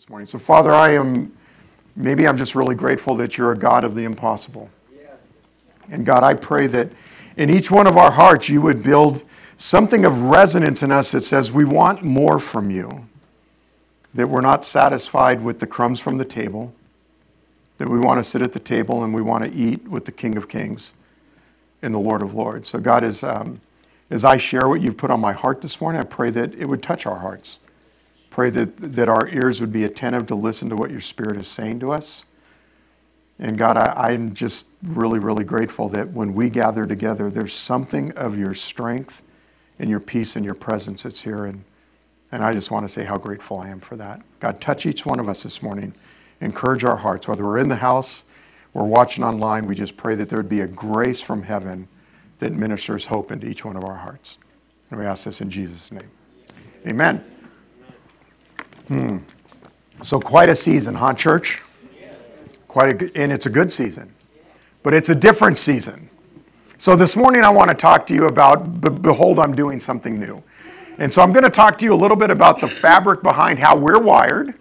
this morning. So, Father, I am, maybe I'm just really grateful that you're a God of the impossible. And God, I pray that in each one of our hearts you would build something of resonance in us that says we want more from you, that we're not satisfied with the crumbs from the table, that we want to sit at the table and we want to eat with the King of Kings and the Lord of Lords. So, God, as, um, as I share what you've put on my heart this morning, I pray that it would touch our hearts. Pray that, that our ears would be attentive to listen to what your Spirit is saying to us. And God, I, I'm just really, really grateful that when we gather together, there's something of your strength and your peace and your presence that's here. And, and I just want to say how grateful I am for that. God, touch each one of us this morning. Encourage our hearts, whether we're in the house, we're watching online. We just pray that there'd be a grace from heaven that ministers hope into each one of our hearts. And we ask this in Jesus' name. Amen. Hmm. So, quite a season, huh, church? Quite a and it's a good season, but it's a different season. So, this morning I want to talk to you about Behold, I'm doing something new. And so, I'm going to talk to you a little bit about the fabric behind how we're wired.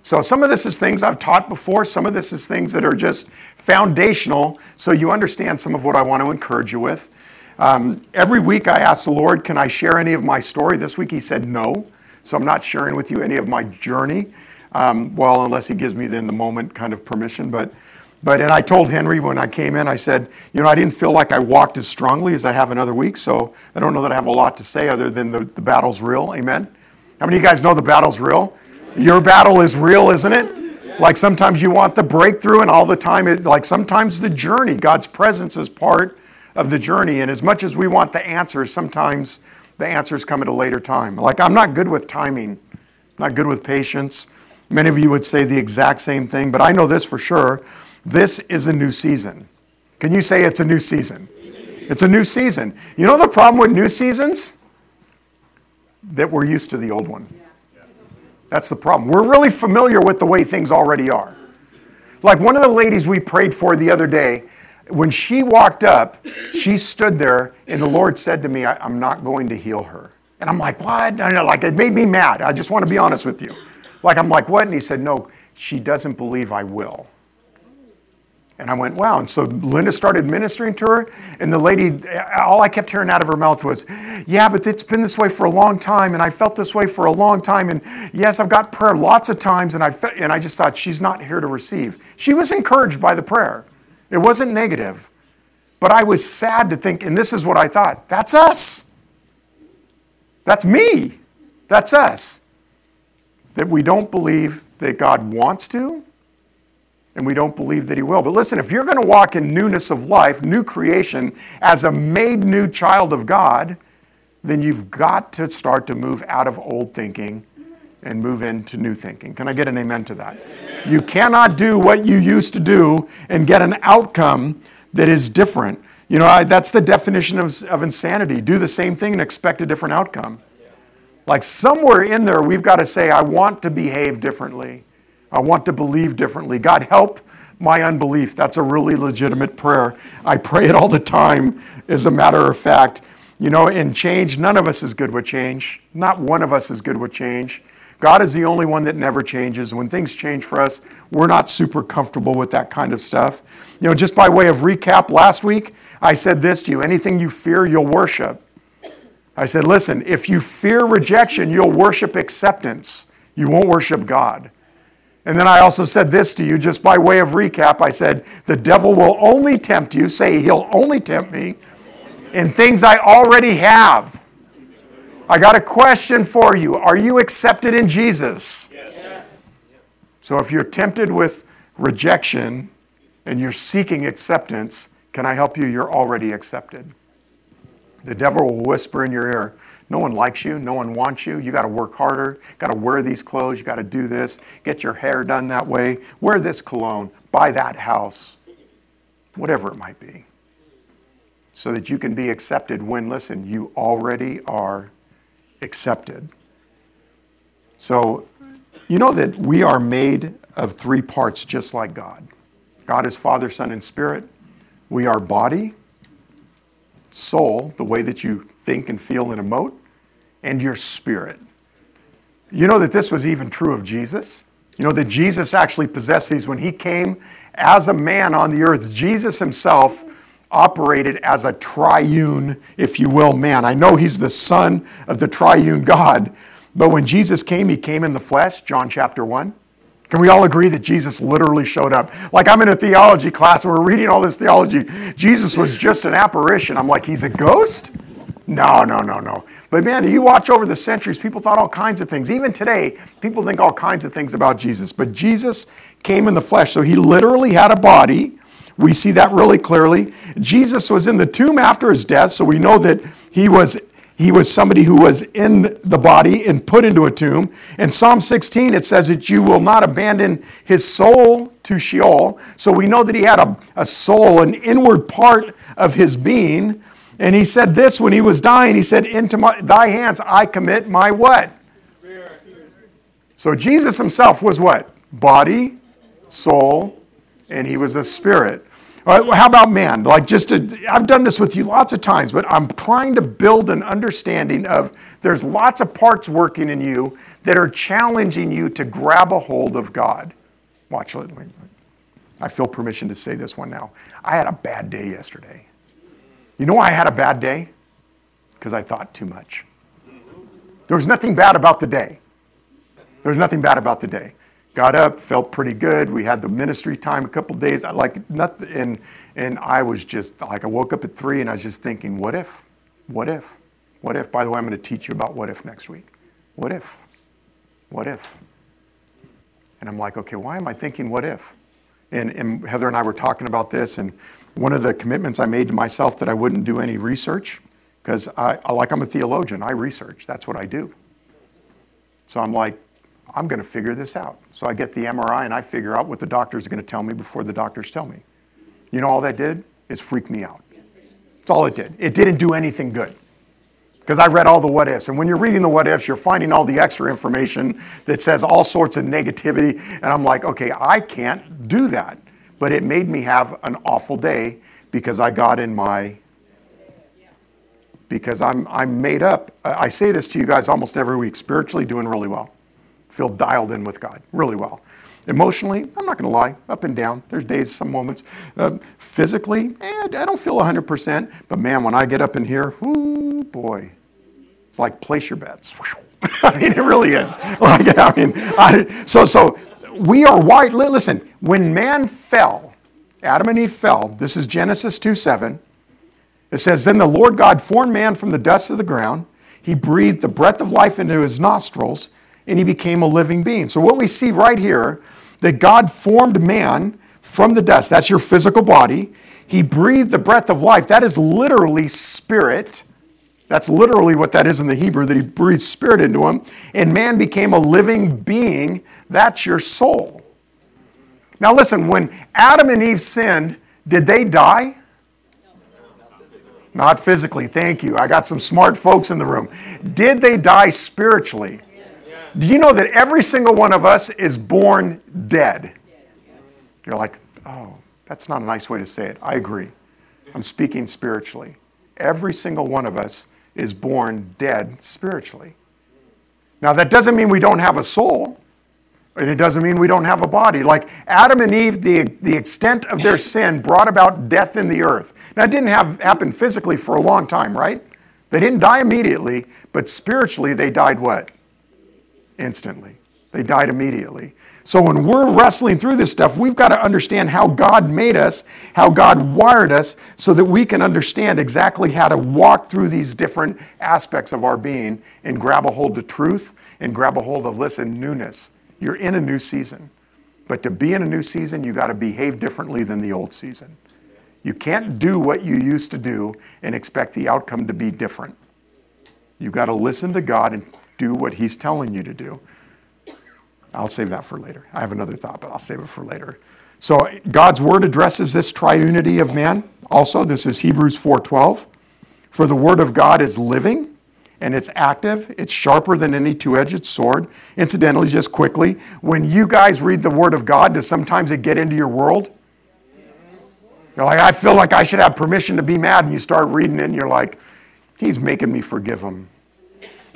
So, some of this is things I've taught before, some of this is things that are just foundational, so you understand some of what I want to encourage you with. Um, every week I ask the Lord, Can I share any of my story? This week He said no. So I'm not sharing with you any of my journey. Um, well, unless he gives me then the moment kind of permission. But, but and I told Henry when I came in, I said, you know, I didn't feel like I walked as strongly as I have in other weeks. So I don't know that I have a lot to say other than the, the battle's real. Amen. How many of you guys know the battle's real? Your battle is real, isn't it? Like sometimes you want the breakthrough, and all the time, it, like sometimes the journey, God's presence is part of the journey. And as much as we want the answers, sometimes the answers come at a later time. Like, I'm not good with timing, I'm not good with patience. Many of you would say the exact same thing, but I know this for sure. This is a new season. Can you say it's a new season? It's a new season. You know the problem with new seasons? That we're used to the old one. That's the problem. We're really familiar with the way things already are. Like one of the ladies we prayed for the other day, when she walked up, she stood there, and the Lord said to me, I, am not going to heal her. And I'm like, what? I know, like, it made me mad. I just want to be honest with you. Like, I'm like, what? And he said, no, she doesn't believe I will. And I went, wow. And so Linda started ministering to her, and the lady, all I kept hearing out of her mouth was, yeah, but it's been this way for a long time, and I felt this way for a long time. And yes, I've got prayer lots of times, and I, and I just thought, she's not here to receive. She was encouraged by the prayer. It wasn't negative. But I was sad to think, and this is what I thought that's us. That's me. That's us. That we don't believe that God wants to, and we don't believe that He will. But listen, if you're going to walk in newness of life, new creation, as a made new child of God, then you've got to start to move out of old thinking and move into new thinking. Can I get an amen to that? Amen. You cannot do what you used to do and get an outcome that is different. You know, I, that's the definition of, of insanity. Do the same thing and expect a different outcome. Like somewhere in there, we've got to say, I want to behave differently. I want to believe differently. God, help my unbelief. That's a really legitimate prayer. I pray it all the time, as a matter of fact. You know, in change, none of us is good with change. Not one of us is good with change. God is the only one that never changes. When things change for us, we're not super comfortable with that kind of stuff. You know, just by way of recap, last week I said this to you anything you fear, you'll worship. I said, listen, if you fear rejection, you'll worship acceptance. You won't worship God. And then I also said this to you, just by way of recap. I said, the devil will only tempt you, say, he'll only tempt me in things I already have. I got a question for you. Are you accepted in Jesus? Yes. So if you're tempted with rejection and you're seeking acceptance, can I help you? You're already accepted. The devil will whisper in your ear, no one likes you, no one wants you. You got to work harder, got to wear these clothes, you got to do this, get your hair done that way, wear this cologne, buy that house, whatever it might be. So that you can be accepted when, listen, you already are accepted. So, you know that we are made of three parts just like God God is Father, Son, and Spirit. We are body, soul, the way that you think and feel and emote, and your spirit. You know that this was even true of Jesus? You know that Jesus actually possessed these when he came as a man on the earth. Jesus himself operated as a triune, if you will, man. I know he's the son of the triune God, but when Jesus came, he came in the flesh, John chapter 1. Can we all agree that Jesus literally showed up? Like I'm in a theology class and we're reading all this theology. Jesus was just an apparition. I'm like, he's a ghost? No, no, no, no. But man, you watch over the centuries, people thought all kinds of things. Even today, people think all kinds of things about Jesus. But Jesus came in the flesh, so he literally had a body. We see that really clearly. Jesus was in the tomb after his death, so we know that he was he was somebody who was in the body and put into a tomb. In Psalm 16, it says that you will not abandon his soul to Sheol. So we know that he had a, a soul, an inward part of his being. And he said this when he was dying. He said, Into my, thy hands I commit my what? So Jesus himself was what? Body, soul, and he was a spirit. Well, how about man? Like just i I've done this with you lots of times, but I'm trying to build an understanding of there's lots of parts working in you that are challenging you to grab a hold of God. Watch, I feel permission to say this one now. I had a bad day yesterday. You know why I had a bad day? Because I thought too much. There was nothing bad about the day. There was nothing bad about the day. Got up, felt pretty good. We had the ministry time a couple days. I like nothing, and and I was just like I woke up at three and I was just thinking, what if, what if, what if? By the way, I'm going to teach you about what if next week. What if, what if? And I'm like, okay, why am I thinking what if? And, and Heather and I were talking about this, and one of the commitments I made to myself that I wouldn't do any research because I, like I'm a theologian, I research. That's what I do. So I'm like, I'm going to figure this out. So I get the MRI and I figure out what the doctors are going to tell me before the doctors tell me. You know all that did is freak me out. That's all it did. It didn't do anything good. Because I read all the what ifs. And when you're reading the what ifs, you're finding all the extra information that says all sorts of negativity. And I'm like, okay, I can't do that. But it made me have an awful day because I got in my because I'm I'm made up. I say this to you guys almost every week. Spiritually, doing really well. Feel dialed in with God, really well. Emotionally, I'm not going to lie, up and down. There's days, some moments. Uh, physically, eh, I don't feel 100%. But man, when I get up in here, whoo, boy, it's like place your bets. I mean, it really is. Like, I mean, I, so so we are wired. Listen, when man fell, Adam and Eve fell, this is Genesis 2 7. It says, Then the Lord God formed man from the dust of the ground. He breathed the breath of life into his nostrils, and he became a living being. So, what we see right here, that God formed man from the dust, that's your physical body. He breathed the breath of life. That is literally spirit. That's literally what that is in the Hebrew, that he breathed spirit into him. And man became a living being. That's your soul. Now, listen, when Adam and Eve sinned, did they die? Not physically, thank you. I got some smart folks in the room. Did they die spiritually? Do you know that every single one of us is born dead? You're like, oh, that's not a nice way to say it. I agree. I'm speaking spiritually. Every single one of us is born dead spiritually. Now, that doesn't mean we don't have a soul. And it doesn't mean we don't have a body. Like Adam and Eve, the, the extent of their sin brought about death in the earth. Now, it didn't have, happen physically for a long time, right? They didn't die immediately, but spiritually, they died what? Instantly. They died immediately. So when we're wrestling through this stuff, we've got to understand how God made us, how God wired us, so that we can understand exactly how to walk through these different aspects of our being and grab a hold of truth and grab a hold of, listen, newness you're in a new season. But to be in a new season, you got to behave differently than the old season. You can't do what you used to do and expect the outcome to be different. You've got to listen to God and do what He's telling you to do. I'll save that for later. I have another thought, but I'll save it for later. So God's word addresses this triunity of man. Also, this is Hebrews 4:12. For the word of God is living and it's active. It's sharper than any two edged sword. Incidentally, just quickly, when you guys read the Word of God, does sometimes it get into your world? You're like, I feel like I should have permission to be mad, and you start reading it, and you're like, He's making me forgive him.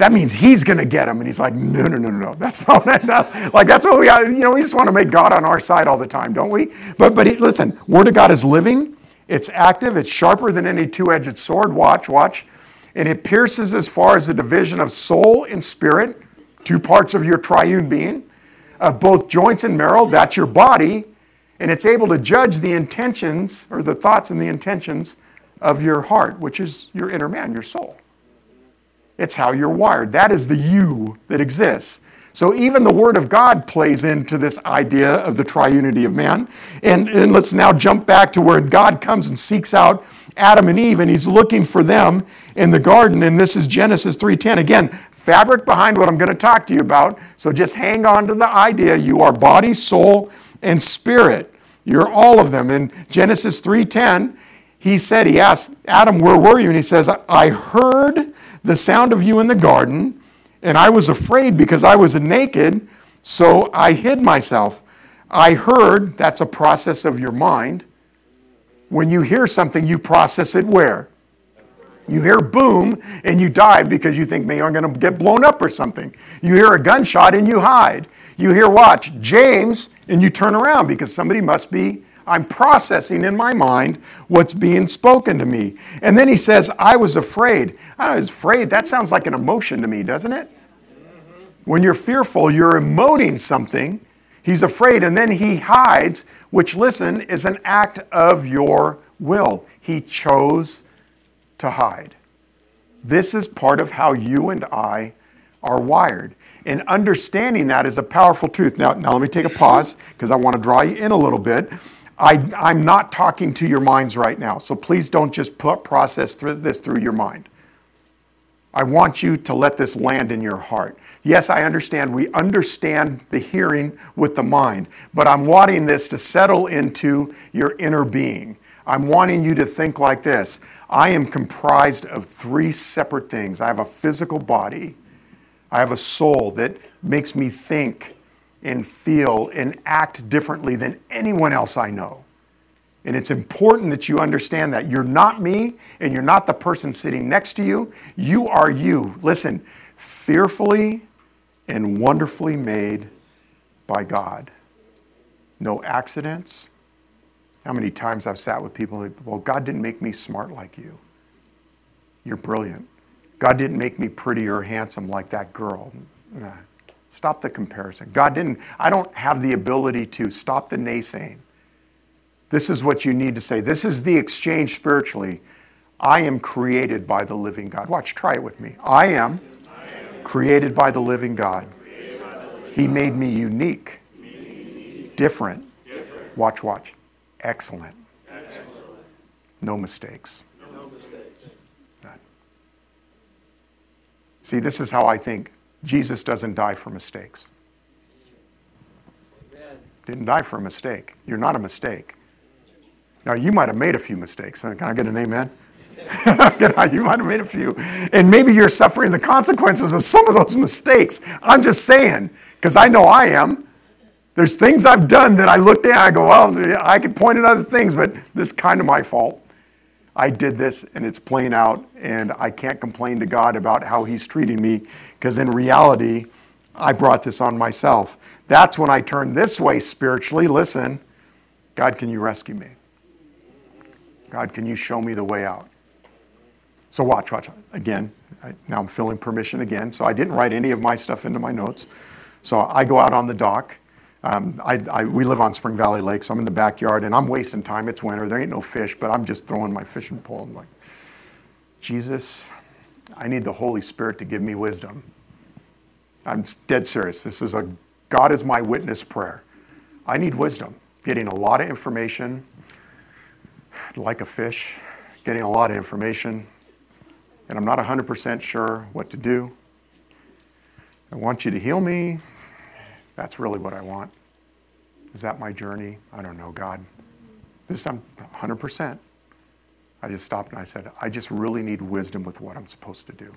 That means he's going to get him. And he's like, no, no, no, no, no. that's not that. Like, that's what we, uh, you know, we just want to make God on our side all the time, don't we? But, but he, listen, Word of God is living, it's active, it's sharper than any two edged sword. Watch, watch. And it pierces as far as the division of soul and spirit, two parts of your triune being, of both joints and marrow, that's your body. And it's able to judge the intentions or the thoughts and the intentions of your heart, which is your inner man, your soul. It's how you're wired. That is the you that exists. So even the Word of God plays into this idea of the triunity of man. And, and let's now jump back to where God comes and seeks out Adam and Eve, and he's looking for them in the garden. And this is Genesis 3:10. Again, fabric behind what I'm going to talk to you about. So just hang on to the idea you are body, soul, and spirit. You're all of them. In Genesis 3:10, he said, he asked Adam, Where were you? And he says, I heard the sound of you in the garden, and I was afraid because I was naked, so I hid myself. I heard, that's a process of your mind. When you hear something, you process it where? You hear boom and you dive because you think maybe I'm going to get blown up or something. You hear a gunshot and you hide. You hear, watch, James, and you turn around because somebody must be I'm processing in my mind what's being spoken to me. And then he says, I was afraid. I was afraid. That sounds like an emotion to me, doesn't it? When you're fearful, you're emoting something. He's afraid, and then he hides, which, listen, is an act of your will. He chose to hide. This is part of how you and I are wired. And understanding that is a powerful truth. Now, now let me take a pause because I want to draw you in a little bit. I, am not talking to your minds right now, so please don't just put, process through this through your mind. I want you to let this land in your heart. Yes, I understand. We understand the hearing with the mind, but I'm wanting this to settle into your inner being. I'm wanting you to think like this I am comprised of three separate things. I have a physical body, I have a soul that makes me think and feel and act differently than anyone else I know. And it's important that you understand that you're not me and you're not the person sitting next to you. You are you. Listen, fearfully and wonderfully made by God. No accidents. How many times I've sat with people, well, God didn't make me smart like you. You're brilliant. God didn't make me pretty or handsome like that girl. Nah. Stop the comparison. God didn't, I don't have the ability to stop the naysaying. This is what you need to say. This is the exchange spiritually. I am created by the living God. Watch, try it with me. I am, created by the living God. He made me unique, different. Watch, watch. Excellent. No mistakes. See, this is how I think. Jesus doesn't die for mistakes. Didn't die for a mistake. You're not a mistake. Now, you might have made a few mistakes. Uh, can I get an amen? you might have made a few. And maybe you're suffering the consequences of some of those mistakes. I'm just saying, because I know I am. There's things I've done that I looked at, I go, well, I could point at other things, but this is kind of my fault. I did this and it's playing out, and I can't complain to God about how He's treating me because in reality, I brought this on myself. That's when I turn this way spiritually. Listen, God, can you rescue me? God, can you show me the way out? So, watch, watch. Again, I, now I'm filling permission again. So, I didn't write any of my stuff into my notes. So, I go out on the dock Um, we live on Spring Valley Lake, so I'm in the backyard and I'm wasting time. It's winter. There ain't no fish, but I'm just throwing my fishing pole. I'm like, Jesus, I need the Holy Spirit to give me wisdom. I'm dead serious. This is a God is my witness prayer. I need wisdom. Getting a lot of information, like a fish, getting a lot of information, and I'm not 100% sure what to do. I want you to heal me. That's really what I want. Is that my journey? I don't know, God. This I'm 100%. I just stopped and I said, I just really need wisdom with what I'm supposed to do.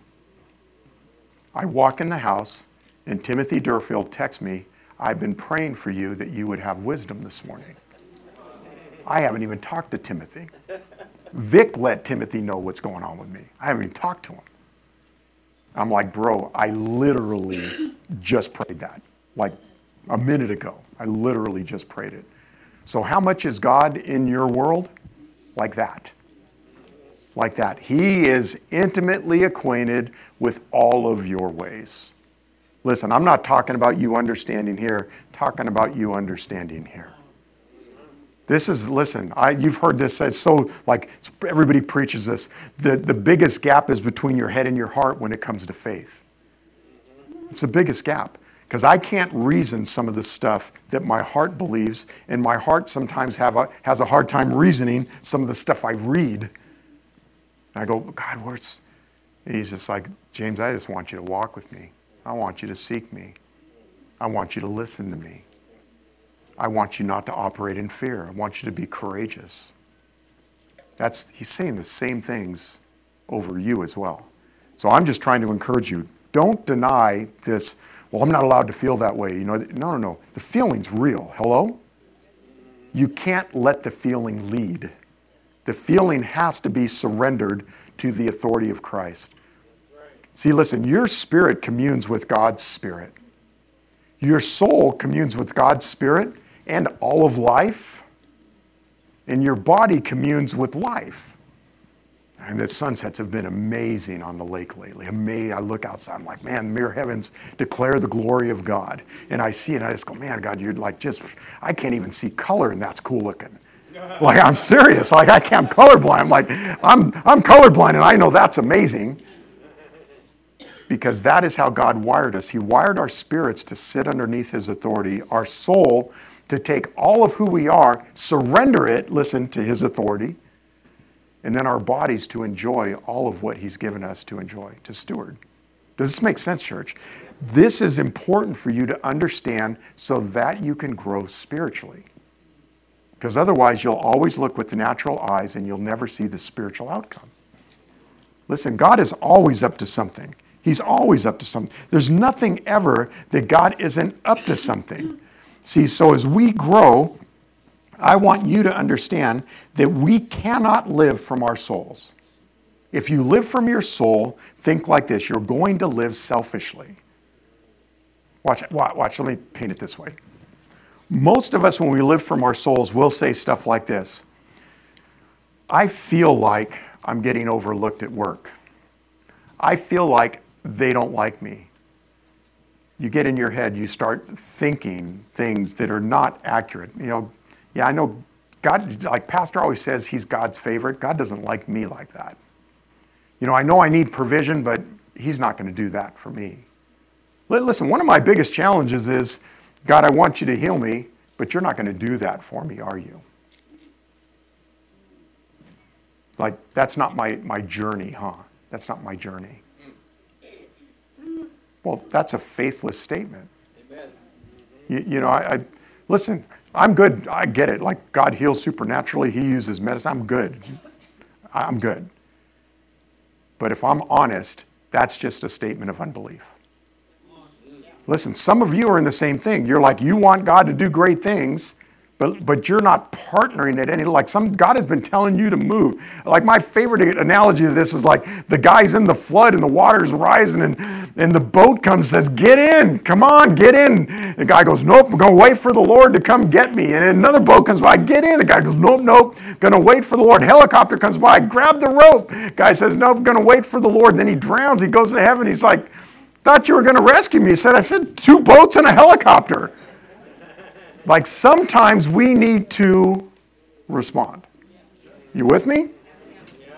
I walk in the house and Timothy Durfield texts me, I've been praying for you that you would have wisdom this morning. I haven't even talked to Timothy. Vic let Timothy know what's going on with me. I haven't even talked to him. I'm like, bro, I literally just prayed that. Like a minute ago. I literally just prayed it. So, how much is God in your world? Like that. Like that. He is intimately acquainted with all of your ways. Listen, I'm not talking about you understanding here, talking about you understanding here. This is, listen, I, you've heard this said so, like everybody preaches this. The, the biggest gap is between your head and your heart when it comes to faith. It's the biggest gap because I can't reason some of the stuff that my heart believes, and my heart sometimes have a, has a hard time reasoning some of the stuff I read. And I go, God, where's. And he's just like, James, I just want you to walk with me. I want you to seek me. I want you to listen to me. I want you not to operate in fear. I want you to be courageous. That's, he's saying the same things over you as well. So I'm just trying to encourage you don't deny this, well, I'm not allowed to feel that way. You know, no, no, no. The feeling's real. Hello? You can't let the feeling lead. The feeling has to be surrendered to the authority of Christ. See, listen, your spirit communes with God's spirit. Your soul communes with God's spirit and all of life. And your body communes with life. And the sunsets have been amazing on the lake lately. Amazing. I look outside, I'm like, man, the mere heavens declare the glory of God. And I see it, and I just go, man, God, you're like just, I can't even see color, and that's cool looking. Like, I'm serious. Like, I can't, I'm colorblind. I'm like, I'm, I'm colorblind, and I know that's amazing. Because that is how God wired us. He wired our spirits to sit underneath His authority, our soul to take all of who we are, surrender it, listen to His authority and then our bodies to enjoy all of what He's given us to enjoy, to steward. Does this make sense, church? This is important for you to understand so that you can grow spiritually. Because otherwise, you'll always look with the natural eyes and you'll never see the spiritual outcome. Listen, God is always up to something. He's always up to something. There's nothing ever that God isn't up to something. See, so as we grow, I want you to understand that we cannot live from our souls. If you live from your soul, think like this you're going to live selfishly. Watch, watch, watch, let me paint it this way. Most of us, when we live from our souls, will say stuff like this I feel like I'm getting overlooked at work. I feel like they don't like me. You get in your head, you start thinking things that are not accurate. You know, yeah, I know God, like Pastor always says, he's God's favorite. God doesn't like me like that. You know, I know I need provision, but he's not going to do that for me. Listen, one of my biggest challenges is God, I want you to heal me, but you're not going to do that for me, are you? Like, that's not my, my journey, huh? That's not my journey. Well, that's a faithless statement. You, you know, I, I listen, I'm good. I get it. Like God heals supernaturally, He uses medicine. I'm good. I'm good. But if I'm honest, that's just a statement of unbelief. Listen, some of you are in the same thing. You're like, you want God to do great things, but but you're not partnering at any like some God has been telling you to move. Like my favorite analogy to this is like the guy's in the flood and the water's rising and and the boat comes says, "Get in, come on, get in." The guy goes, "Nope, I'm gonna wait for the Lord to come get me." And another boat comes by, "Get in." The guy goes, "Nope, nope, gonna wait for the Lord." Helicopter comes by, grab the rope. Guy says, "Nope, gonna wait for the Lord." And then he drowns. He goes to heaven. He's like, "Thought you were gonna rescue me." He said, "I said two boats and a helicopter." Like sometimes we need to respond. You with me?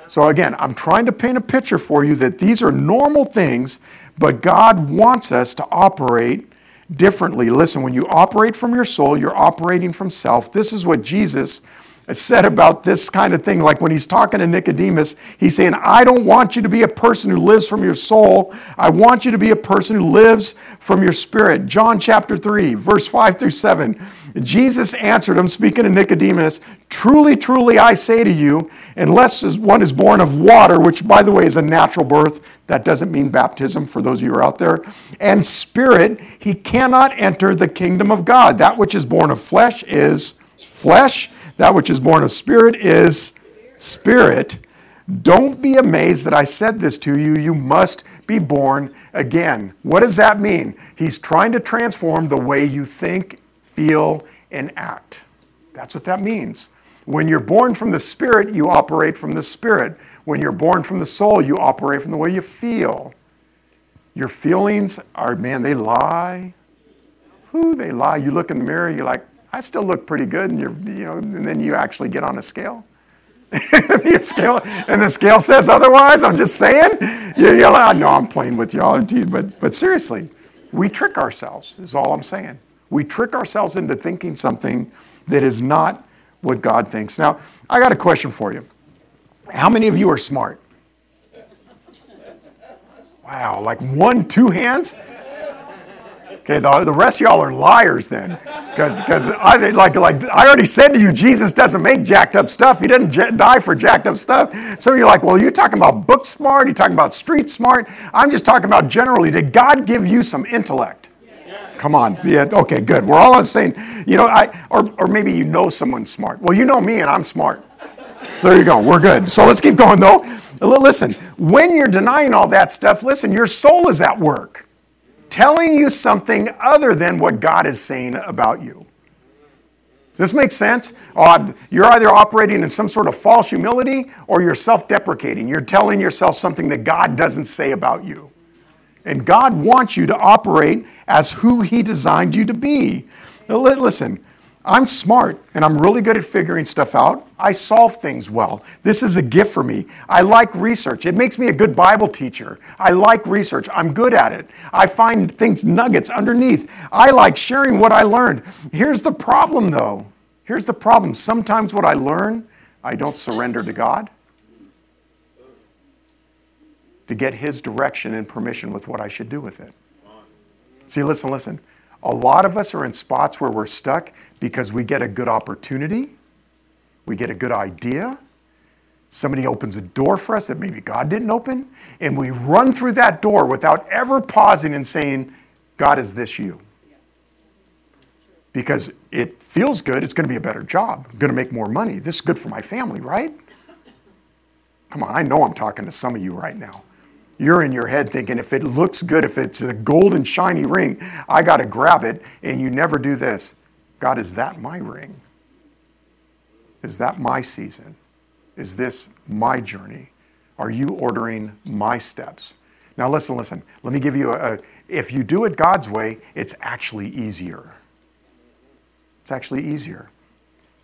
So again, I'm trying to paint a picture for you that these are normal things, but God wants us to operate differently. Listen, when you operate from your soul, you're operating from self. This is what Jesus said about this kind of thing. Like when he's talking to Nicodemus, he's saying, I don't want you to be a person who lives from your soul. I want you to be a person who lives from your spirit. John chapter 3, verse 5 through 7. Jesus answered him, speaking to Nicodemus, Truly, truly, I say to you, unless one is born of water, which by the way is a natural birth, that doesn't mean baptism for those of you who are out there, and spirit, he cannot enter the kingdom of God. That which is born of flesh is flesh that which is born of spirit is spirit. Don't be amazed that I said this to you. You must be born again. What does that mean? He's trying to transform the way you think, feel, and act. That's what that means. When you're born from the Spirit, you operate from the Spirit. When you're born from the soul, you operate from the way you feel. Your feelings are, man, they lie. Who they lie. You look in the mirror, you're like, I still look pretty good, and you're, you know, and then you actually get on a scale. scale and the scale says otherwise. I'm just saying. You, you're like, no, I'm playing with y'all, but but seriously, we trick ourselves. Is all I'm saying. We trick ourselves into thinking something that is not what God thinks. Now, I got a question for you. How many of you are smart? Wow, like one, two hands? Okay, the, the rest of y'all are liars then. Because I like, like I already said to you, Jesus doesn't make jacked up stuff. He didn't j- die for jacked up stuff. So you are like, well, you're talking about book smart, you're talking about street smart. I'm just talking about generally. Did God give you some intellect? Come on. Yeah, okay, good. We're all on the same, you know, I or, or maybe you know someone's smart. Well, you know me and I'm smart. So there you go. We're good. So let's keep going though. Listen, when you're denying all that stuff, listen, your soul is at work, telling you something other than what God is saying about you. Does this make sense? Oh, you're either operating in some sort of false humility or you're self deprecating. You're telling yourself something that God doesn't say about you. And God wants you to operate as who He designed you to be. Now, listen, I'm smart and I'm really good at figuring stuff out. I solve things well. This is a gift for me. I like research. It makes me a good Bible teacher. I like research. I'm good at it. I find things, nuggets underneath. I like sharing what I learned. Here's the problem though. Here's the problem. Sometimes what I learn, I don't surrender to God to get His direction and permission with what I should do with it. See, listen, listen. A lot of us are in spots where we're stuck because we get a good opportunity, we get a good idea, somebody opens a door for us that maybe God didn't open, and we run through that door without ever pausing and saying, God, is this you? Because it feels good, it's to be a better job, I'm to make more money. This is good for my family, right? Come on, I know I'm talking to some of you right now. You're in your head thinking, if it looks good, if it's a golden shiny ring, I got to grab it, and you never do this. God, is that my ring? Is that my season? Is this my journey? Are you ordering my steps? Now, listen, listen. Let me give you a, a if you do it God's way, it's actually easier. It's actually easier.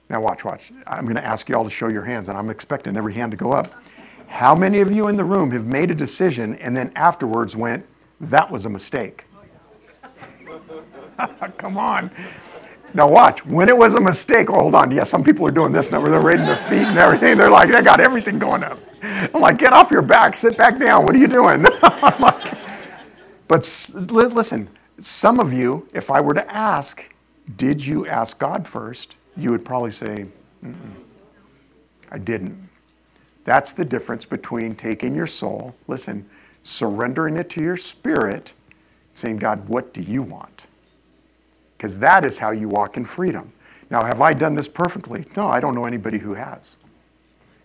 Now, watch, watch. I'm going to ask you all to show your hands, and I'm expecting every hand to go up. How many of you in the room have made a decision and then afterwards went, that was a mistake? Come on. Now watch. When it was a mistake, oh, hold on. Yeah, some people are doing this now where they're raising their feet and everything. They're like, they got everything going up. I'm like, get off your back, sit back down. What are you doing? like, but listen, some of you, if I were to ask, did you ask God first? You would probably say, I didn't. That's the difference between taking your soul, listen, surrendering it to your spirit, saying, God, what do you want? Because that is how you walk in freedom. Now, have I done this perfectly? No, I don't know anybody who has.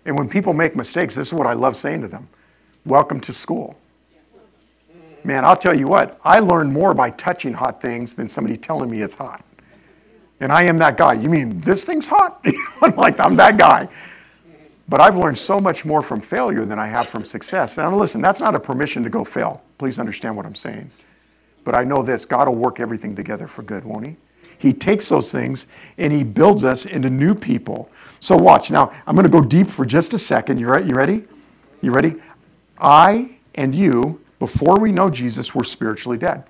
And when people make mistakes, this is what I love saying to them Welcome to school. Man, I'll tell you what, I learn more by touching hot things than somebody telling me it's hot. And I am that guy. You mean this thing's hot? I'm like, I'm that guy. But I've learned so much more from failure than I have from success. Now, listen, that's not a permission to go fail. Please understand what I'm saying. But I know this God will work everything together for good, won't He? He takes those things and He builds us into new people. So, watch. Now, I'm going to go deep for just a second. You, you ready? You ready? I and you, before we know Jesus, were spiritually dead.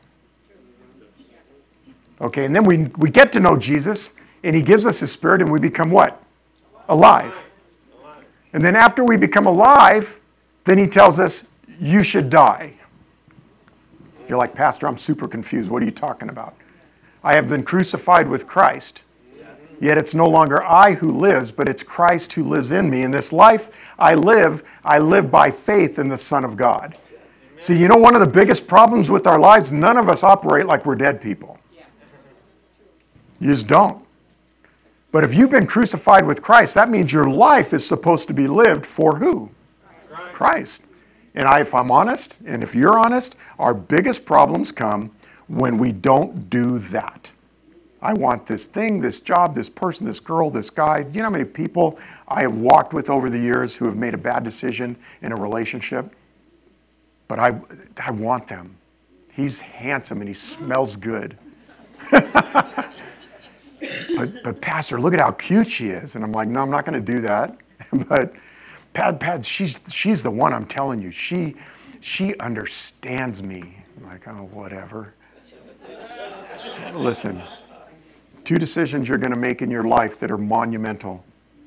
Okay, and then we, we get to know Jesus, and He gives us His Spirit, and we become what? Alive. And then after we become alive, then he tells us, you should die. You're like, Pastor, I'm super confused. What are you talking about? I have been crucified with Christ. Yet it's no longer I who lives, but it's Christ who lives in me. In this life I live, I live by faith in the Son of God. See, you know, one of the biggest problems with our lives, none of us operate like we're dead people. You just don't. But if you've been crucified with Christ, that means your life is supposed to be lived for who? Christ. Christ. And I, if I'm honest, and if you're honest, our biggest problems come when we don't do that. I want this thing, this job, this person, this girl, this guy. Do you know how many people I have walked with over the years who have made a bad decision in a relationship? But I, I want them. He's handsome and he smells good. but, but, Pastor, look at how cute she is. And I'm like, no, I'm not going to do that. but Pad, Pad, she's, she's the one I'm telling you. She, she understands me. I'm like, oh, whatever. Listen, two decisions you're going to make in your life that are monumental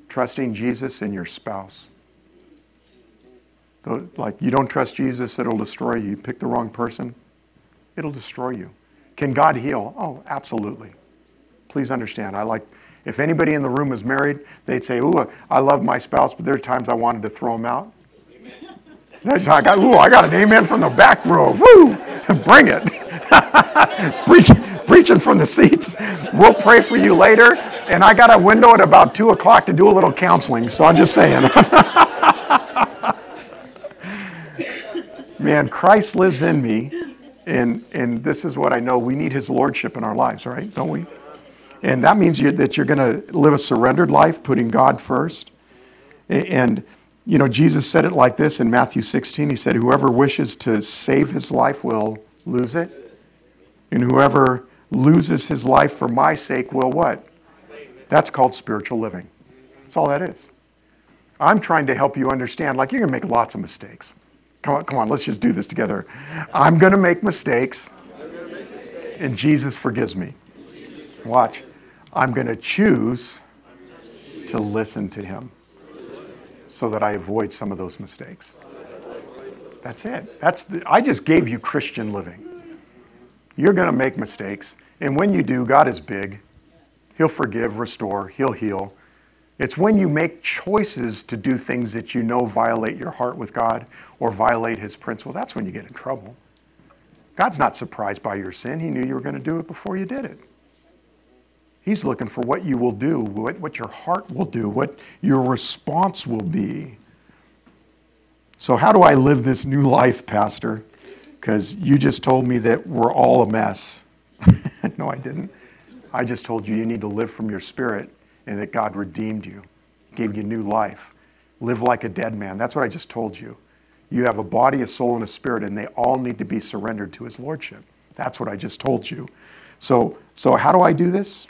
trusting Jesus and your spouse. So, like, you don't trust Jesus, it'll destroy you. You pick the wrong person, it'll destroy you. Can God heal? Oh, absolutely. Please understand. I like, if anybody in the room is married, they'd say, Ooh, I love my spouse, but there are times I wanted to throw him out. I got, ooh, I got an amen from the back row. Woo! Bring it. Preach, preaching from the seats. We'll pray for you later. And I got a window at about 2 o'clock to do a little counseling, so I'm just saying. Man, Christ lives in me. And, and this is what I know. We need his lordship in our lives, right? Don't we? And that means you, that you're going to live a surrendered life, putting God first. And, you know, Jesus said it like this in Matthew 16. He said, Whoever wishes to save his life will lose it. And whoever loses his life for my sake will what? That's called spiritual living. That's all that is. I'm trying to help you understand, like, you're going to make lots of mistakes. Come on, come on, let's just do this together. I'm going to make mistakes, and Jesus forgives me. Watch. I'm going to choose to listen to him so that I avoid some of those mistakes. That's it. That's the, I just gave you Christian living. You're going to make mistakes, and when you do, God is big. He'll forgive, restore, he'll heal. It's when you make choices to do things that you know violate your heart with God or violate His principles. That's when you get in trouble. God's not surprised by your sin. He knew you were going to do it before you did it. He's looking for what you will do, what, what your heart will do, what your response will be. So, how do I live this new life, Pastor? Because you just told me that we're all a mess. no, I didn't. I just told you you need to live from your spirit and that God redeemed you, gave you new life. Live like a dead man. That's what I just told you. You have a body, a soul, and a spirit, and they all need to be surrendered to his lordship. That's what I just told you. So, so how do I do this?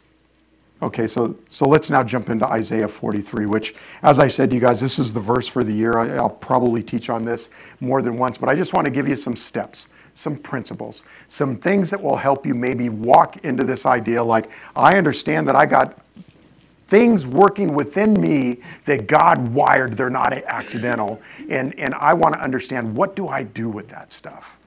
Okay, so, so let's now jump into Isaiah 43, which, as I said to you guys, this is the verse for the year. I, will probably teach on this more than once, but I just want to give you some steps, some principles, some things that will help you maybe walk into this idea like, I understand that I got things working within me that God wired. They're not accidental. And, and I want to understand what do I do with that stuff?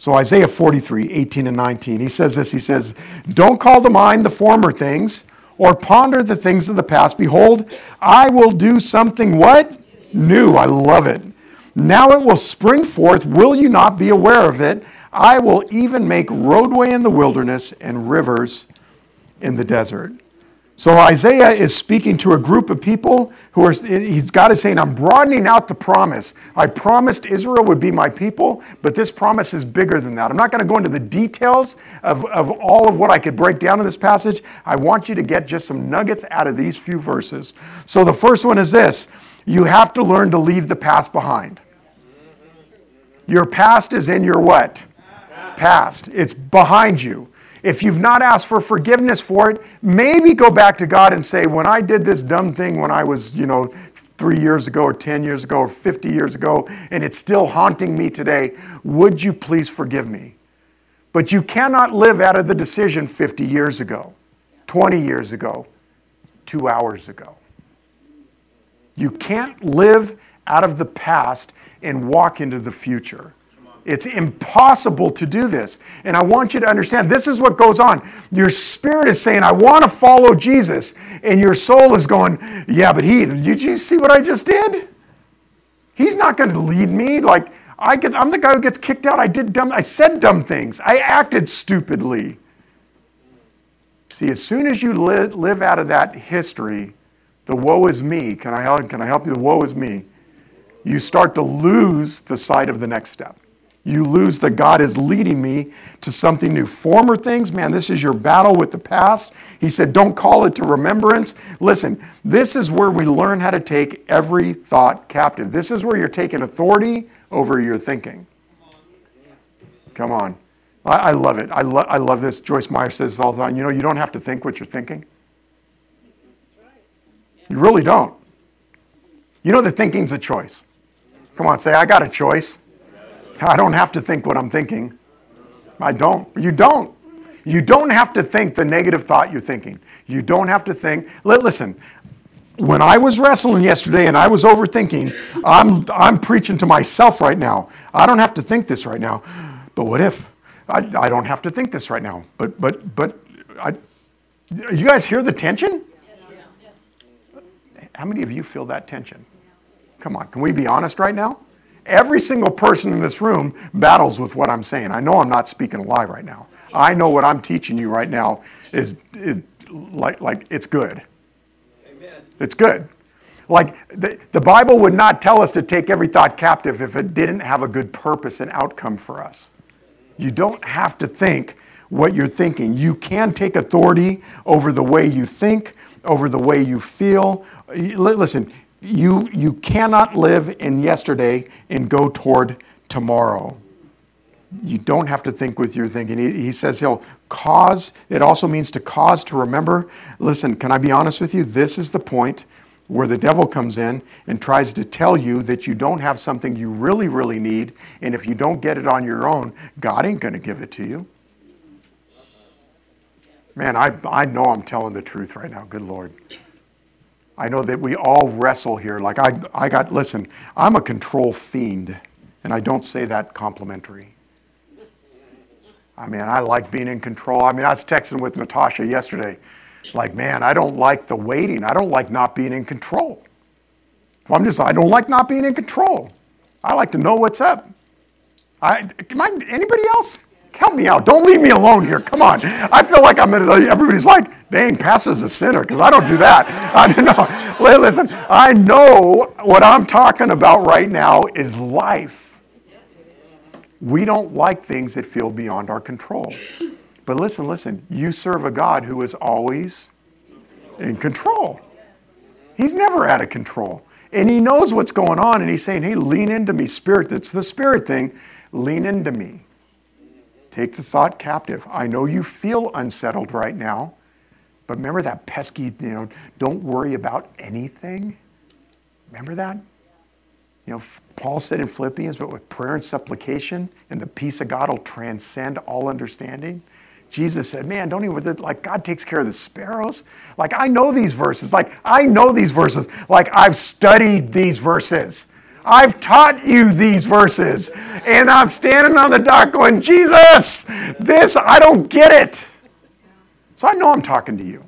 So, Isaiah 43, 18 and 19, he says this He says, Don't call to mind the former things or ponder the things of the past. Behold, I will do something what? New. I love it. Now it will spring forth. Will you not be aware of it? I will even make roadway in the wilderness and rivers in the desert. So Isaiah is speaking to a group of people who are, he's God is saying, I'm broadening out the promise. I promised Israel would be my people, but this promise is bigger than that. I'm not going to go into the details of, of all of what I could break down in this passage. I want you to get just some nuggets out of these few verses. So the first one is this you have to learn to leave the past behind. Your past is in your what? Past. It's behind you. If you've not asked for forgiveness for it, maybe go back to God and say, when I did this dumb thing when I was, you know, three years ago or 10 years ago or 50 years ago, and it's still haunting me today, would you please forgive me? But you cannot live out of the decision 50 years ago, 20 years ago, two hours ago. You can't live out of the past and walk into the future. It's impossible to do this. And I want you to understand this is what goes on. Your spirit is saying, I want to follow Jesus. And your soul is going, Yeah, but he, did you see what I just did? He's not going to lead me. Like, I get, I'm the guy who gets kicked out. I did dumb, I said dumb things. I acted stupidly. See, as soon as you live, live out of that history, the woe is me. Can I help, can I help you? The woe is me you start to lose the sight of the next step. You lose the God is leading me to something new. Former things, man, this is your battle with the past. He said, don't call it to remembrance. Listen, this is where we learn how to take every thought captive. This is where you're taking authority over your thinking. Come on. I, I love it. I, lo- I love this. Joyce Meyer says this all the time. You know, you don't have to think what you're thinking. You really don't. You know that thinking's a choice. Come on, say, I got a choice. I don't have to think what I'm thinking. I don't. You don't. You don't have to think the negative thought you're thinking. You don't have to think. Listen, when I was wrestling yesterday and I was overthinking, I'm, I'm preaching to myself right now. I don't have to think this right now. But what if? I, I don't have to think this right now. But, but, but, I, you guys hear the tension? How many of you feel that tension? Come on, can we be honest right now? Every single person in this room battles with what I'm saying. I know I'm not speaking a lie right now. I know what I'm teaching you right now is, is like, like it's good. Amen. It's good. Like the, the Bible would not tell us to take every thought captive if it didn't have a good purpose and outcome for us. You don't have to think what you're thinking. You can take authority over the way you think, over the way you feel. Listen, you, you cannot live in yesterday and go toward tomorrow. You don't have to think with your thinking. He, he says he'll cause, it also means to cause to remember. Listen, can I be honest with you? This is the point where the devil comes in and tries to tell you that you don't have something you really, really need, and if you don't get it on your own, God ain't going to give it to you. Man, I, I know I'm telling the truth right now. Good Lord. I know that we all wrestle here. Like, I, I got, listen, I'm a control fiend, and I don't say that complimentary. I mean, I like being in control. I mean, I was texting with Natasha yesterday. Like, man, I don't like the waiting. I don't like not being in control. If I'm just, I don't like not being in control. I like to know what's up. I, am I, anybody else? Help me out. Don't leave me alone here. Come on. I feel like I'm in, everybody's like, dang, pastor's a sinner, because I don't do that. I don't know. Listen, I know what I'm talking about right now is life. We don't like things that feel beyond our control. But listen, listen, you serve a God who is always in control. He's never out of control. And he knows what's going on, and he's saying, hey, lean into me, spirit. It's the spirit thing. Lean into me. Take the thought captive. I know you feel unsettled right now, but remember that pesky, you know, don't worry about anything? Remember that? You know, Paul said in Philippians, but with prayer and supplication, and the peace of God will transcend all understanding. Jesus said, Man, don't even, like, God takes care of the sparrows. Like, I know these verses. Like, I know these verses. Like, I've studied these verses. I've taught you these verses. And I'm standing on the dock going, Jesus, this, I don't get it. So I know I'm talking to you.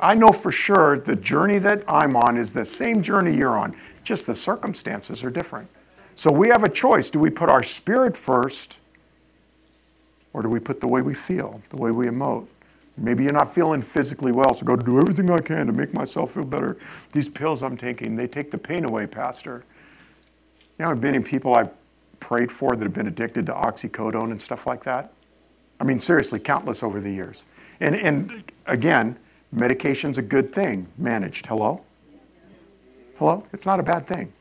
I know for sure the journey that I'm on is the same journey you're on, just the circumstances are different. So we have a choice. Do we put our spirit first, or do we put the way we feel, the way we emote? Maybe you're not feeling physically well, so go do everything I can to make myself feel better. These pills I'm taking, they take the pain away, Pastor. You know, many people I've prayed for that have been addicted to oxycodone and stuff like that. I mean, seriously, countless over the years. And, and again, medication's a good thing, managed. Hello? Hello? It's not a bad thing.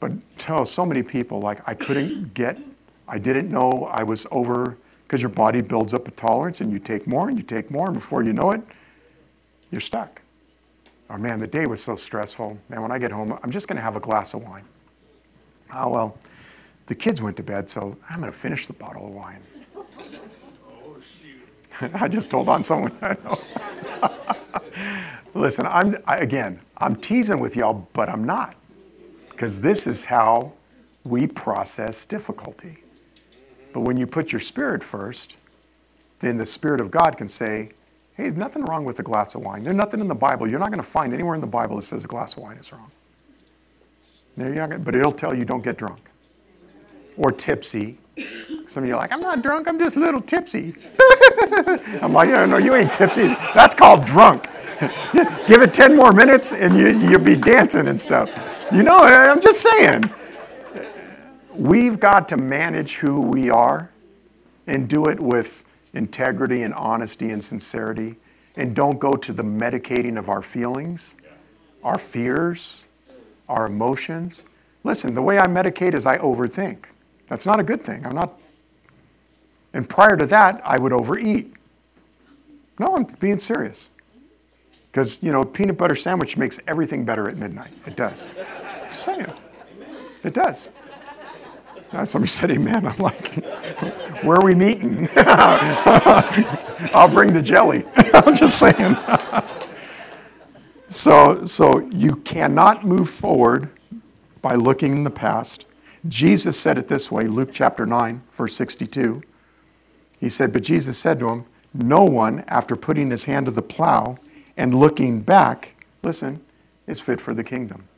But oh, so many people, like, I couldn't get, I didn't know I was over, because your body builds up a tolerance and you take more and you take more, and before you know it, you're stuck. Oh man, the day was so stressful. Man, when I get home, I'm just going to have a glass of wine. Oh, well, the kids went to bed, so I'm going to finish the bottle of wine. Oh, shoot. I just told on someone I know. Listen, I'm, I, again, I'm teasing with y'all, but I'm not. Because this is how we process difficulty. But when you put your spirit first, then the Spirit of God can say, hey, nothing wrong with a glass of wine. There's nothing in the Bible. You're not going to find anywhere in the Bible that says a glass of wine is wrong. You're not gonna, but it'll tell you don't get drunk or tipsy. Some of you are like, I'm not drunk, I'm just a little tipsy. I'm like, no, no, you ain't tipsy. That's called drunk. Give it 10 more minutes and you, you'll be dancing and stuff. You know, I'm just saying. We've got to manage who we are and do it with integrity and honesty and sincerity. And don't go to the medicating of our feelings, our fears, our emotions. Listen, the way I medicate is I overthink. That's not a good thing. I'm not. And prior to that, I would overeat. No, I'm being serious. Because, you know, peanut butter sandwich makes everything better at midnight. It does. Just saying. It does. Now, somebody said amen. I'm like, where are we meeting? I'll bring the jelly. I'm just saying. So, so you cannot move forward by looking in the past. Jesus said it this way, Luke chapter 9, verse 62. He said, But Jesus said to him, No one, after putting his hand to the plow and looking back, listen, is fit for the kingdom.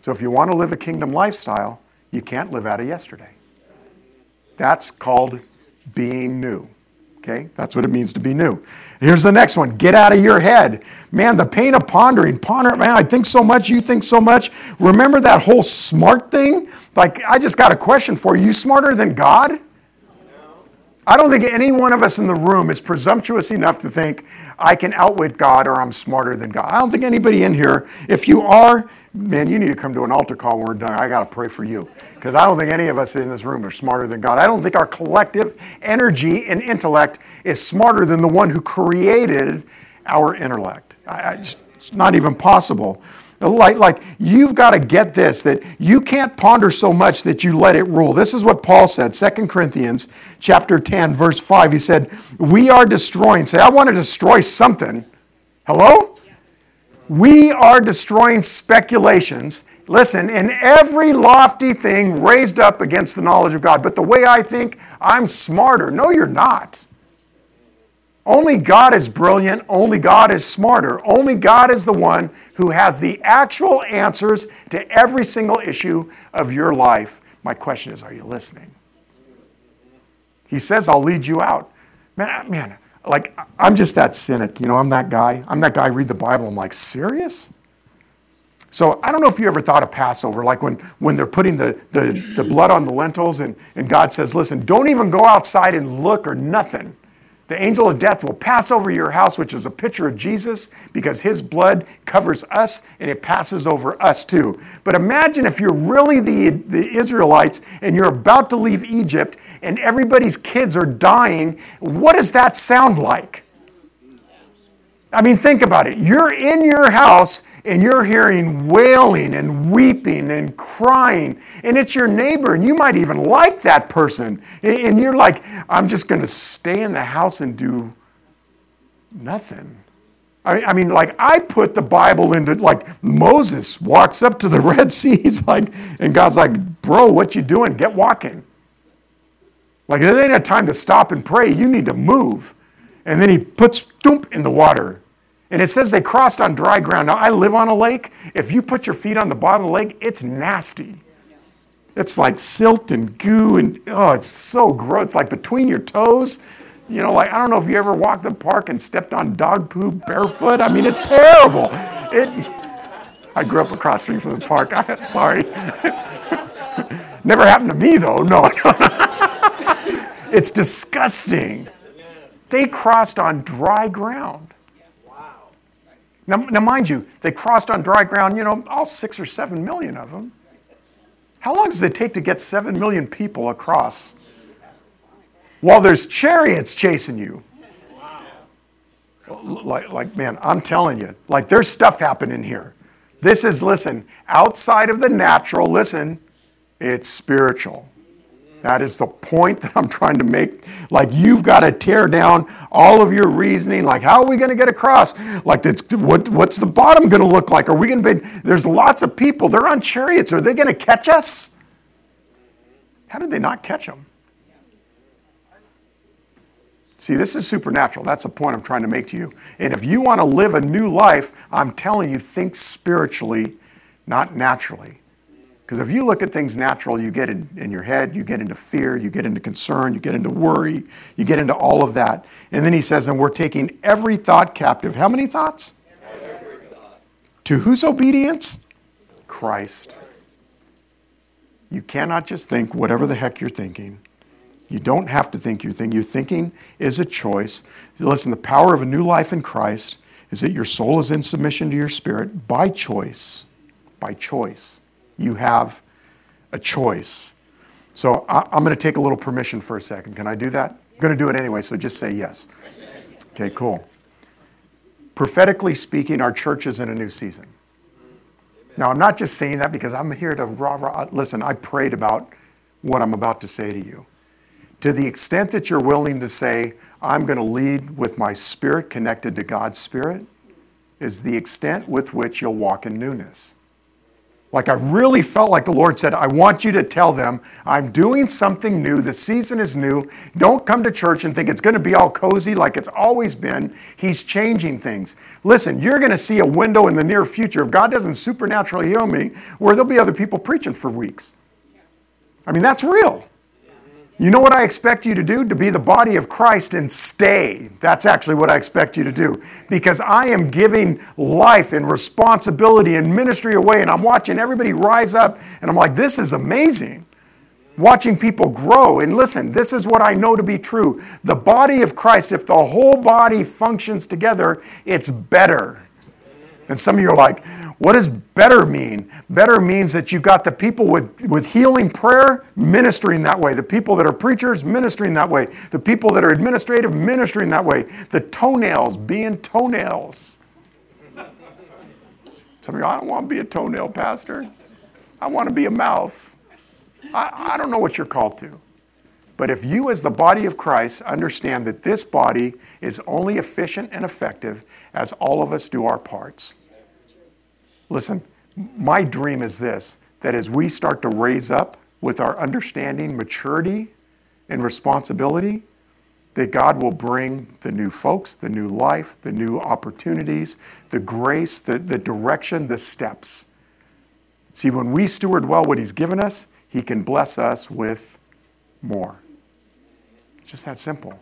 So if you want to live a kingdom lifestyle, you can't live out of yesterday. That's called being new. Okay? That's what it means to be new. Here's the next one get out of your head. Man, the pain of pondering. Ponder, man, I think so much, you think so much. Remember that whole smart thing? Like, I just got a question for you. You smarter than God? I don't think any one of us in the room is presumptuous enough to think I can outwit God or I'm smarter than God. I don't think anybody in here, if you are, man, you need to come to an altar call when we're done. I got to pray for you because I don't think any of us in this room are smarter than God. I don't think our collective energy and intellect is smarter than the one who created our intellect. I, I it's not even possible. Like, like you've got to get this that you can't ponder so much that you let it rule. This is what Paul said, 2 Corinthians chapter 10, verse 5. He said, We are destroying. Say, I want to destroy something. Hello? We are destroying speculations. Listen, in every lofty thing raised up against the knowledge of God. But the way I think, I'm smarter. No, you're not. Only God is brilliant. Only God is smarter. Only God is the one who has the actual answers to every single issue of your life. My question is are you listening? He says, I'll lead you out. Man, man, like, I'm just that cynic. You know, I'm that guy. I'm that guy, I read the Bible. I'm like, serious? So I don't know if you ever thought of Passover, like when, when they're putting the, the, the blood on the lentils and, and God says, listen, don't even go outside and look or nothing. The angel of death will pass over your house, which is a picture of Jesus, because his blood covers us and it passes over us too. But imagine if you're really the, the Israelites and you're about to leave Egypt and everybody's kids are dying. What does that sound like? I mean, think about it. You're in your house and you're hearing wailing and weeping and crying, and it's your neighbor, and you might even like that person. And you're like, I'm just going to stay in the house and do nothing. I mean, like, I put the Bible into, like, Moses walks up to the Red Sea. He's like, and God's like, bro, what you doing? Get walking. Like, it ain't a time to stop and pray. You need to move. And then he puts stoomp in the water. And it says they crossed on dry ground. Now, I live on a lake. If you put your feet on the bottom of the lake, it's nasty. It's like silt and goo, and oh, it's so gross. It's like between your toes. You know, like I don't know if you ever walked the park and stepped on dog poop barefoot. I mean, it's terrible. It. I grew up across the street from the park. I, sorry. Never happened to me though. No. it's disgusting. They crossed on dry ground. Now, now, mind you, they crossed on dry ground, you know, all six or seven million of them. How long does it take to get seven million people across while there's chariots chasing you? Like, like, man, I'm telling you, like, there's stuff happening here. This is, listen, outside of the natural, listen, it's spiritual. That is the point that I'm trying to make. Like, you've got to tear down all of your reasoning. Like, how are we going to get across? Like, what, what's the bottom going to look like? Are we going to be, there's lots of people. They're on chariots. Are they going to catch us? How did they not catch them? See, this is supernatural. That's the point I'm trying to make to you. And if you want to live a new life, I'm telling you, think spiritually, not naturally. Because if you look at things natural, you get in, in, your head, you get into fear, you get into concern, you get into worry, you get into all of that. And then he says, and we're taking every thought captive. How many thoughts? Every thought. To whose obedience? Christ. You cannot just think whatever the heck you're thinking. You don't have to think you're thinking. Your thinking is a choice. Listen, the power of a new life in Christ is that your soul is in submission to your spirit by choice. By choice. You have a choice. So I, am going to take a little permission for a second. Can I do that? I'm going to do it anyway, so just say yes. Okay, cool. Prophetically speaking, our church is in a new season. Now, I'm not just saying that because I'm here to rah, rah. Uh, listen, I prayed about what I'm about to say to you. To the extent that you're willing to say, I'm going to lead with my spirit connected to God's spirit, is the extent with which you'll walk in newness. Like I really felt like the Lord said, I want you to tell them I'm doing something new. The season is new. Don't come to church and think it's going to be all cozy like it's always been. He's changing things. Listen, you're going to see a window in the near future, if God doesn't supernaturally heal me, where there'll be other people preaching for weeks. I mean, that's real. You know what I expect you to do? To be the body of Christ and stay. That's actually what I expect you to do. Because I am giving life and responsibility and ministry away, and I'm watching everybody rise up, and I'm like, this is amazing. Watching people grow. And listen, this is what I know to be true. The body of Christ, if the whole body functions together, it's better. And some of you are like, what does better mean? Better means that you've got the people with, with healing prayer ministering that way, the people that are preachers ministering that way, the people that are administrative ministering that way, the toenails being toenails. Some of you, I don't want to be a toenail pastor. I want to be a mouth. I, I don't know what you're called to. But if you, as the body of Christ, understand that this body is only efficient and effective as all of us do our parts. Listen, my dream is this that as we start to raise up with our understanding, maturity, and responsibility, that God will bring the new folks, the new life, the new opportunities, the grace, the, the direction, the steps. See, when we steward well what He's given us, He can bless us with more. Just that simple.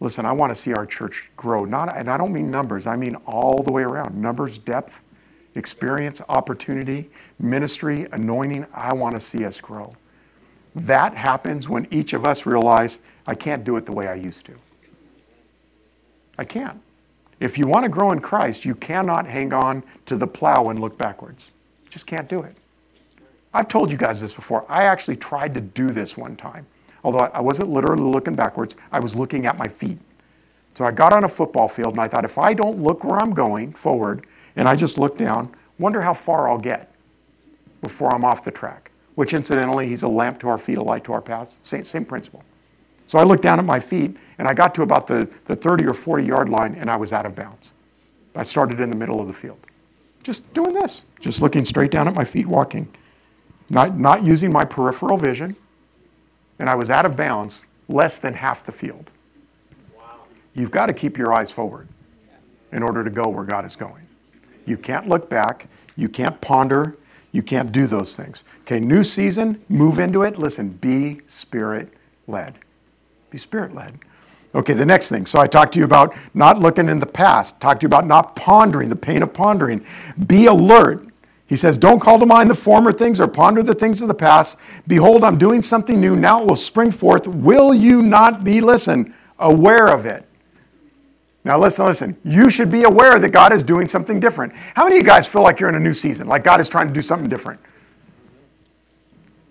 Listen, I want to see our church grow. Not, and I don't mean numbers, I mean all the way around numbers, depth, experience, opportunity, ministry, anointing. I want to see us grow. That happens when each of us realize I can't do it the way I used to. I can't. If you want to grow in Christ, you cannot hang on to the plow and look backwards. You just can't do it. I've told you guys this before. I actually tried to do this one time. Although I wasn't literally looking backwards, I was looking at my feet. So I got on a football field and I thought, if I don't look where I'm going forward and I just look down, wonder how far I'll get before I'm off the track. Which, incidentally, he's a lamp to our feet, a light to our paths. Same, same principle. So I looked down at my feet and I got to about the, the 30 or 40 yard line and I was out of bounds. I started in the middle of the field. Just doing this, just looking straight down at my feet, walking, not, not using my peripheral vision. And I was out of bounds less than half the field. Wow. You've got to keep your eyes forward in order to go where God is going. You can't look back. You can't ponder. You can't do those things. Okay, new season, move into it. Listen, be spirit led. Be spirit led. Okay, the next thing. So I talked to you about not looking in the past, talked to you about not pondering, the pain of pondering. Be alert. He says, Don't call to mind the former things or ponder the things of the past. Behold, I'm doing something new. Now it will spring forth. Will you not be, listen, aware of it? Now, listen, listen. You should be aware that God is doing something different. How many of you guys feel like you're in a new season, like God is trying to do something different?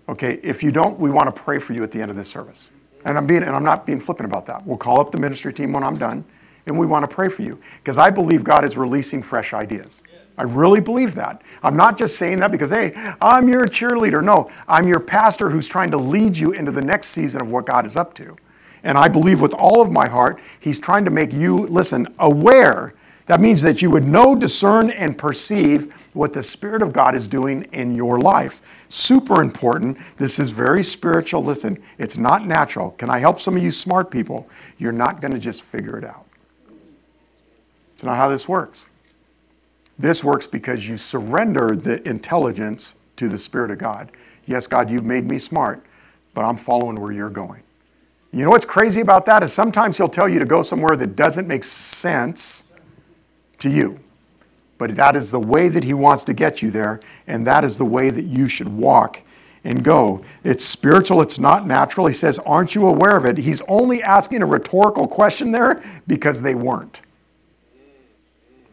Okay, if you don't, we want to pray for you at the end of this service. And I'm being and I'm not being flippant about that. We'll call up the ministry team when I'm done, and we want to pray for you because I believe God is releasing fresh ideas. I really believe that. I'm not just saying that because, hey, I'm your cheerleader. No, I'm your pastor who's trying to lead you into the next season of what God is up to. And I believe with all of my heart, he's trying to make you, listen, aware. That means that you would know, discern, and perceive what the Spirit of God is doing in your life. Super important. This is very spiritual. Listen, it's not natural. Can I help some of you smart people? You're not going to just figure it out. It's not how this works. This works because you surrender the intelligence to the Spirit of God. Yes, God, you've made me smart, but I'm following where you're going. You know what's crazy about that is sometimes he'll tell you to go somewhere that doesn't make sense to you. but that is the way that He wants to get you there, and that is the way that you should walk and go. It's spiritual, it's not natural. He says, Aren't you aware of it? He's only asking a rhetorical question there because they weren't.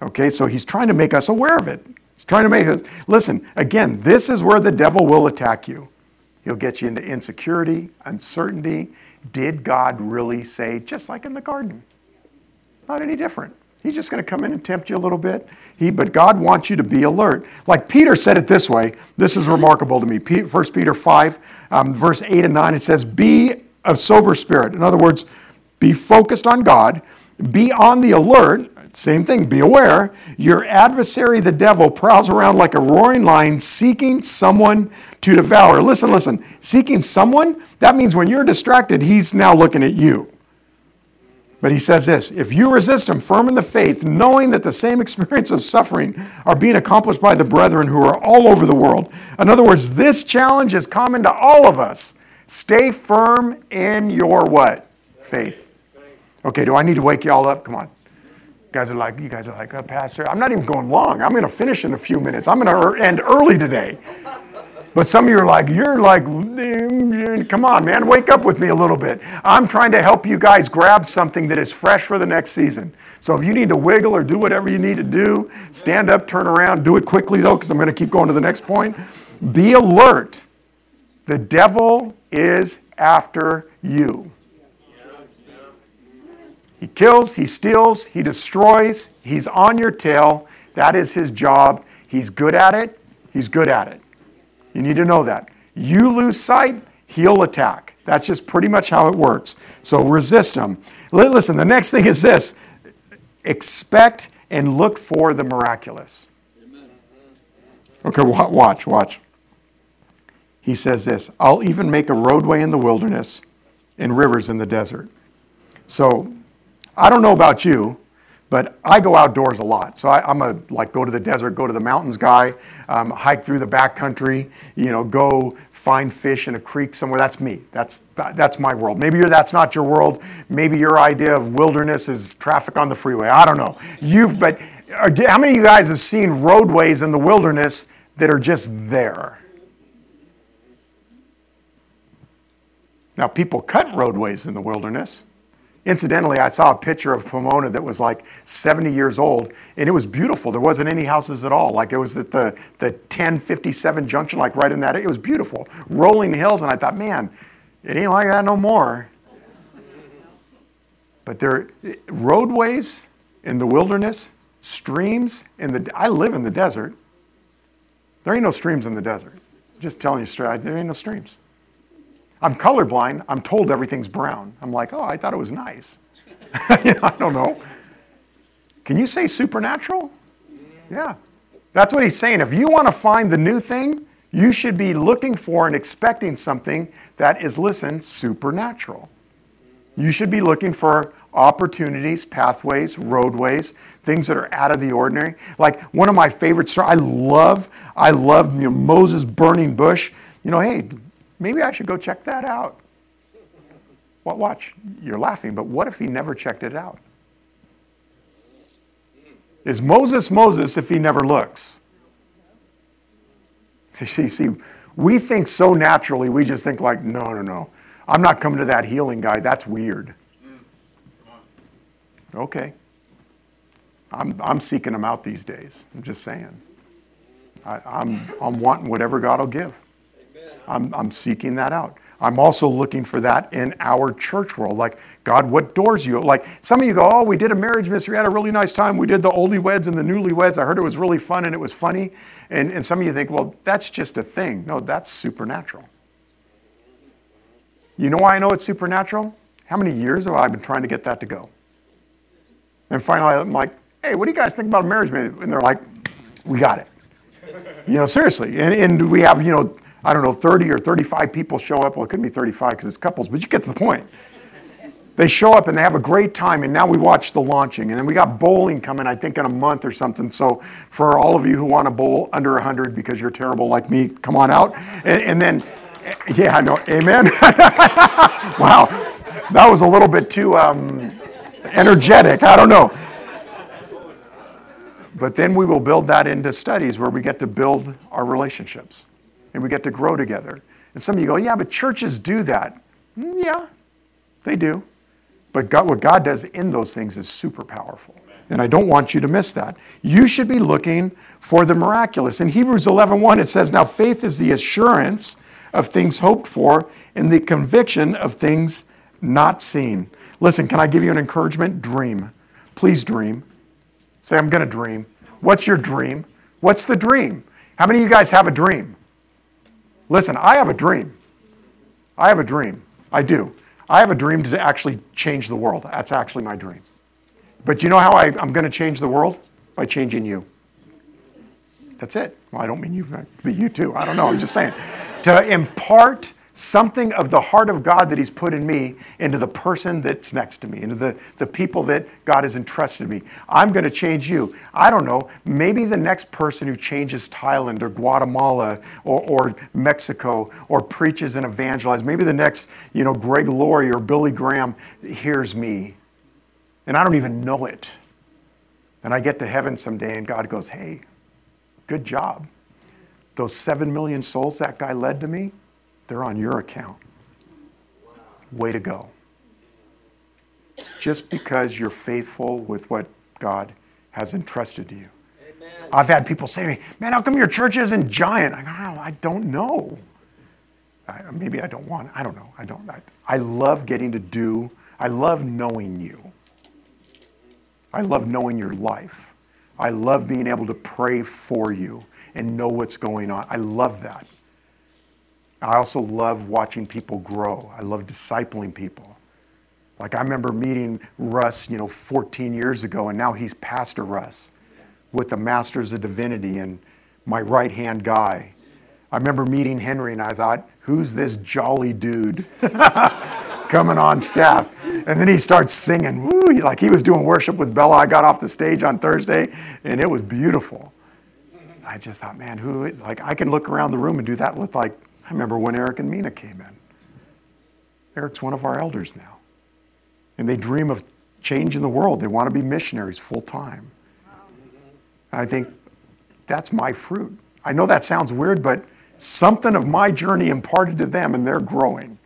Okay, so he's trying to make us aware of it. He's trying to make us listen, again, this is where the devil will attack you. He'll get you into insecurity, uncertainty. Did God really say, just like in the garden? Not any different. He's just going to come in and tempt you a little bit. He, but God wants you to be alert. Like Peter said it this way. This is remarkable to me. 1 Peter 5, um, verse 8 and 9, it says, Be of sober spirit. In other words, be focused on God, be on the alert. Same thing, be aware. Your adversary, the devil, prowls around like a roaring lion seeking someone to devour. Listen, listen. Seeking someone, that means when you're distracted, he's now looking at you. But he says this if you resist him, firm in the faith, knowing that the same experience of suffering are being accomplished by the brethren who are all over the world. In other words, this challenge is common to all of us. Stay firm in your what? Faith. Okay, do I need to wake y'all up? Come on. Guys are like, you guys are like, oh, Pastor, I'm not even going long. I'm going to finish in a few minutes. I'm going to er, end early today. But some of you are like, you're like, come on, man, wake up with me a little bit. I'm trying to help you guys grab something that is fresh for the next season. So if you need to wiggle or do whatever you need to do, stand up, turn around, do it quickly though, because I'm going to keep going to the next point. Be alert. The devil is after you. He kills, he steals, he destroys, he's on your tail. That is his job. He's good at it. He's good at it. You need to know that. You lose sight, he'll attack. That's just pretty much how it works. So resist him. Listen, the next thing is this expect and look for the miraculous. Okay, watch, watch. He says this I'll even make a roadway in the wilderness and rivers in the desert. So I don't know about you, but I go outdoors a lot. So I, am a like go to the desert, go to the mountains guy, um, hike through the backcountry, you know, go find fish in a creek somewhere. That's me. That's that's my world. Maybe that's not your world. Maybe your idea of wilderness is traffic on the freeway. I don't know. You've but how many of you guys have seen roadways in the wilderness that are just there? Now people cut roadways in the wilderness. Incidentally, I saw a picture of Pomona that was like 70 years old, and it was beautiful. There wasn't any houses at all. Like it was at the, the 1057 junction, like right in that. It was beautiful. Rolling hills, and I thought, man, it ain't like that no more. But there roadways in the wilderness, streams in the I live in the desert. There ain't no streams in the desert. Just telling you straight, there ain't no streams. I'm colorblind. I'm told everything's brown. I'm like, oh, I thought it was nice. I don't know. Can you say supernatural? Yeah. That's what he's saying. If you want to find the new thing, you should be looking for and expecting something that is, listen, supernatural. You should be looking for opportunities, pathways, roadways, things that are out of the ordinary. Like one of my favorite stories, I love, I love you know, Moses burning bush. You know, hey, Maybe I should go check that out. Well, watch, you're laughing, but what if he never checked it out? Is Moses Moses if he never looks? See, see, we think so naturally, we just think like, no, no, no. I'm not coming to that healing guy. That's weird. Okay. I'm, I'm seeking them out these days. I'm just saying. I, I'm, I'm wanting whatever God will give. I'm, I'm seeking that out. I'm also looking for that in our church world. Like, God, what doors you like? Some of you go, oh, we did a marriage ministry. mystery, had a really nice time. We did the oldie weds and the newlyweds. I heard it was really fun and it was funny. And, and some of you think, well, that's just a thing. No, that's supernatural. You know why I know it's supernatural? How many years have I been trying to get that to go? And finally, I'm like, hey, what do you guys think about a marriage? ministry? And they're like, we got it. You know, seriously. And, and we have, you know, I don't know, 30 or 35 people show up. Well, it couldn't be 35 because it's couples, but you get the point. They show up and they have a great time, and now we watch the launching. And then we got bowling coming, I think, in a month or something. So for all of you who want to bowl under 100 because you're terrible like me, come on out. And, and then, yeah, I know, amen. wow, that was a little bit too um, energetic. I don't know. But then we will build that into studies where we get to build our relationships and we get to grow together. And some of you go, yeah, but churches do that. Mm, yeah, they do. But God, what God does in those things is super powerful. And I don't want you to miss that. You should be looking for the miraculous. In Hebrews 11:1 it says, "Now faith is the assurance of things hoped for and the conviction of things not seen." Listen, can I give you an encouragement? Dream. Please dream. Say, I'm going to dream. What's your dream? What's the dream? How many of you guys have a dream? Listen, I have a dream. I have a dream. I do. I have a dream to actually change the world. That's actually my dream. But you know how I, am going to change the world? By changing you. That's it. Well, I don't mean you, but you too. I don't know. I'm just saying. to impart something of the heart of God that He's put in me into the person that's next to me, into the, the people that God has entrusted me. I'm going to change you. I don't know, maybe the next person who changes Thailand or Guatemala or, or Mexico or preaches and evangelizes, maybe the next, you know, Greg Laurie or Billy Graham hears me. And I don't even know it. And I get to heaven someday and God goes, hey, good job. Those seven million souls that guy led to me, they're on your account. Way to go. Just because you're faithful with what God has entrusted to you. Amen. I've had people say to me, Man, how come your church isn't giant? I go, oh, I don't know. I, maybe I don't want, I don't know. I don't. I, I love getting to do, I love knowing you. I love knowing your life. I love being able to pray for you and know what's going on. I love that. I also love watching people grow. I love discipling people. Like I remember meeting Russ, you know, 14 years ago, and now he's Pastor Russ with the Masters of Divinity and my right hand guy. I remember meeting Henry, and I thought, who's this jolly dude coming on staff? And then he starts singing, woo, like he was doing worship with Bella. I got off the stage on Thursday, and it was beautiful. I just thought, man, who, like, I can look around the room and do that with like I remember when Eric and Mina came in. Eric's one of our elders now. And they dream of changing the world. They want to be missionaries full time. I think that's my fruit. I know that sounds weird, but something of my journey imparted to them, and they're growing.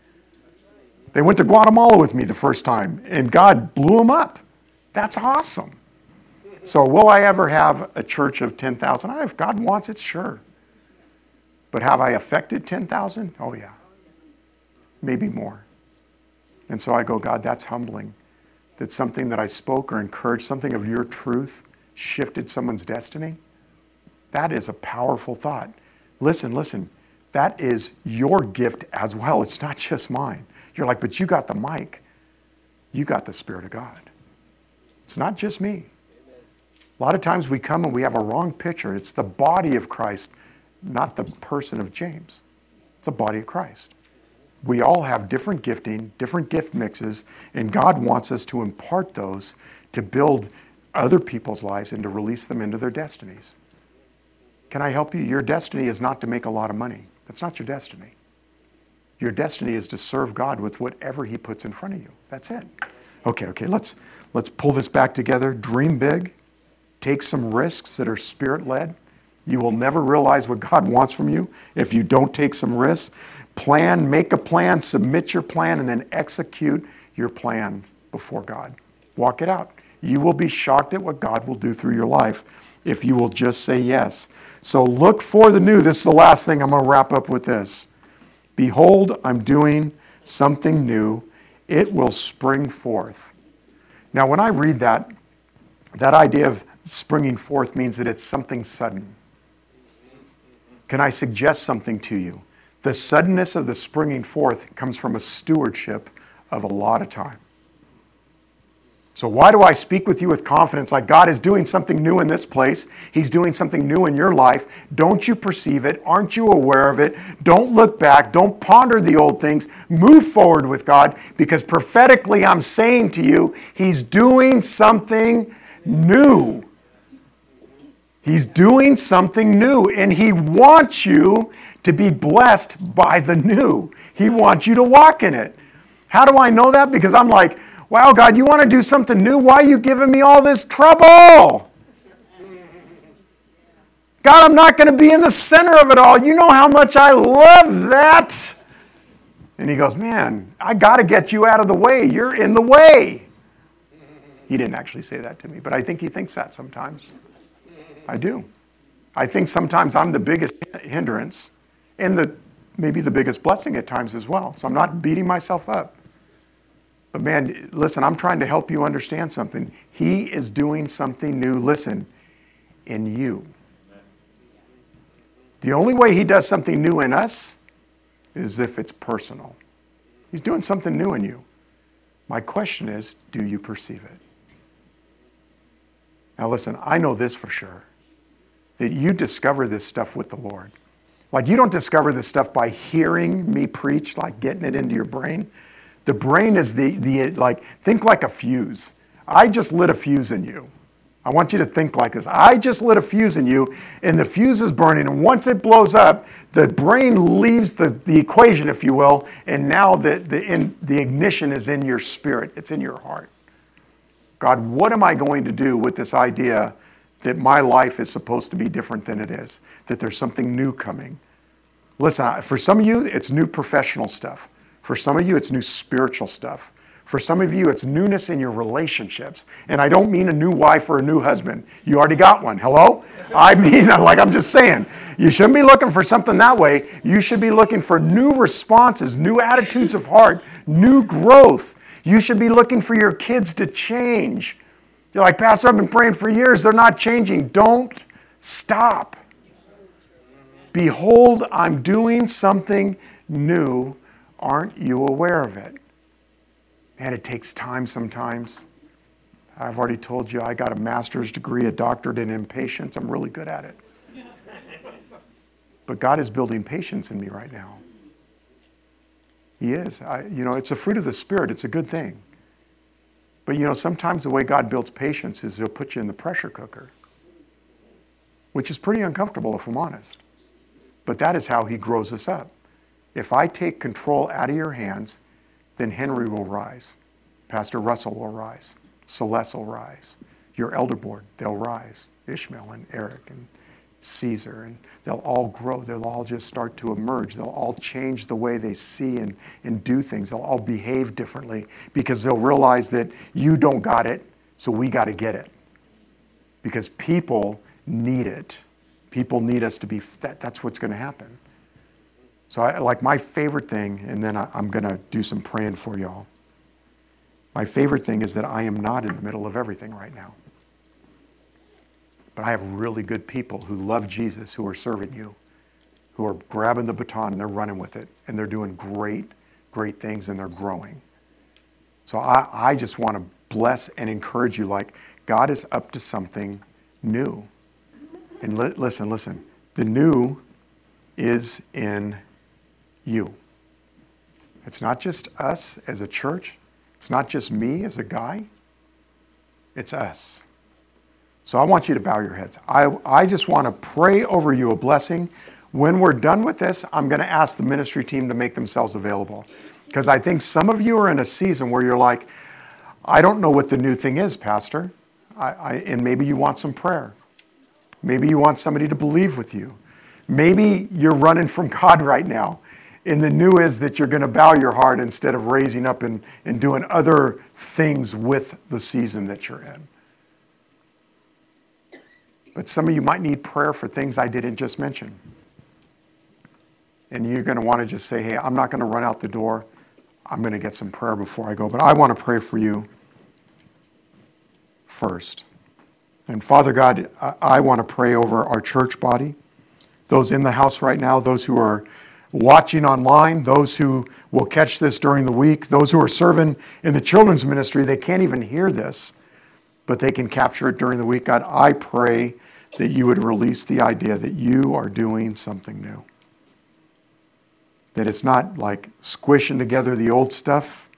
They went to Guatemala with me the first time, and God blew them up. That's awesome. So, will I ever have a church of 10,000? If God wants it, sure. But have I affected 10,000? Oh, yeah. Maybe more. And so I go, God, that's humbling. That something that I spoke or encouraged, something of your truth, shifted someone's destiny. That is a powerful thought. Listen, listen. That is your gift as well. It's not just mine. You're like, but you got the mic. You got the Spirit of God. It's not just me. A lot of times we come and we have a wrong picture. It's the body of Christ not the person of James. It's a body of Christ. We all have different gifting, different gift mixes, and God wants us to impart those to build other people's lives and to release them into their destinies. Can I help you? Your destiny is not to make a lot of money. That's not your destiny. Your destiny is to serve God with whatever He puts in front of you. That's it. Okay, okay, let's, let's pull this back together. Dream big, take some risks that are spirit led. You will never realize what God wants from you if you don't take some risks. Plan, make a plan, submit your plan, and then execute your plan before God. Walk it out. You will be shocked at what God will do through your life if you will just say yes. So look for the new. This is the last thing. I'm going to wrap up with this. Behold, I'm doing something new. It will spring forth. Now, when I read that, that idea of springing forth means that it's something sudden. Can I suggest something to you? The suddenness of the springing forth comes from a stewardship of a lot of time. So, why do I speak with you with confidence like God is doing something new in this place? He's doing something new in your life. Don't you perceive it? Aren't you aware of it? Don't look back. Don't ponder the old things. Move forward with God because prophetically, I'm saying to you, He's doing something new. He's doing something new, and He wants you to be blessed by the new. He wants you to walk in it. How do I know that? Because I'm like, wow, God, you want to do something new? Why are you giving me all this trouble? God, I'm not going to be in the center of it all. You know how much I love that. And he goes, Man, I got to get you out of the way. You're in the way. He didn't actually say that to me, but I think he thinks that sometimes. I do. I think sometimes I'm the biggest hindrance and the, maybe the biggest blessing at times as well. So I'm not beating myself up. But man, listen, I'm trying to help you understand something. He is doing something new, listen, in you. The only way he does something new in us is if it's personal. He's doing something new in you. My question is do you perceive it? Now, listen, I know this for sure that you discover this stuff with the Lord. Like, you don't discover this stuff by hearing me preach, like getting it into your brain. The brain is the, the like, think like a fuse. I just lit a fuse in you. I want you to think like this. I just lit a fuse in you, and the fuse is burning. And once it blows up, the brain leaves the, the equation, if you will, and now the, the, in, the ignition is in your spirit, it's in your heart. God, what am I going to do with this idea that my life is supposed to be different than it is? That there's something new coming? Listen, for some of you, it's new professional stuff. For some of you, it's new spiritual stuff. For some of you, it's newness in your relationships. And I don't mean a new wife or a new husband. You already got one. Hello? I mean, like I'm just saying, you shouldn't be looking for something that way. You should be looking for new responses, new attitudes of heart, new growth. You should be looking for your kids to change. You're like, Pastor, I've been praying for years. They're not changing. Don't stop. Behold, I'm doing something new. Aren't you aware of it? Man, it takes time sometimes. I've already told you I got a master's degree, a doctorate in impatience. I'm really good at it. But God is building patience in me right now. He is. I, you know, it's a fruit of the Spirit, it's a good thing. But you know, sometimes the way God builds patience is He'll put you in the pressure cooker, which is pretty uncomfortable if I'm honest. But that is how He grows us up. If I take control out of your hands, then Henry will rise. Pastor Russell will rise. Celeste will rise. Your elder board, they'll rise. Ishmael and Eric and Caesar, and they'll all grow. They'll all just start to emerge. They'll all change the way they see and, and do things. They'll all behave differently because they'll realize that you don't got it, so we got to get it. Because people need it. People need us to be, that, that's what's going to happen. So, I, like my favorite thing, and then I, I'm going to do some praying for y'all. My favorite thing is that I am not in the middle of everything right now. But I have really good people who love Jesus who are serving you, who are grabbing the baton and they're running with it, and they're doing great, great things and they're growing. So I, I just want to bless and encourage you like God is up to something new. And li- listen, listen. The new is in you. It's not just us as a church, it's not just me as a guy, it's us. So I want you to bow your heads. I, I just want to pray over you a blessing. When we're done with this, I'm going to ask the ministry team to make themselves available. Because I think some of you are in a season where you're like, I don't know what the new thing is, Pastor. I, I, and maybe you want some prayer. Maybe you want somebody to believe with you. Maybe you're running from God right now and the new is that you're going to bow your heart instead of raising up and, and doing other things with the season that you're in. But some of you might need prayer for things I didn't just mention. And you're going to want to just say, hey, I'm not going to run out the door. I'm going to get some prayer before I go. But I want to pray for you first. And Father God, I, want to pray over our church body, those in the house right now, those who are watching online, those who will catch this during the week, those who are serving in the children's ministry, they can't even hear this, but they can capture it during the week. God, I pray that you would release the idea that you are doing something new. That it's not like squishing together the old stuff,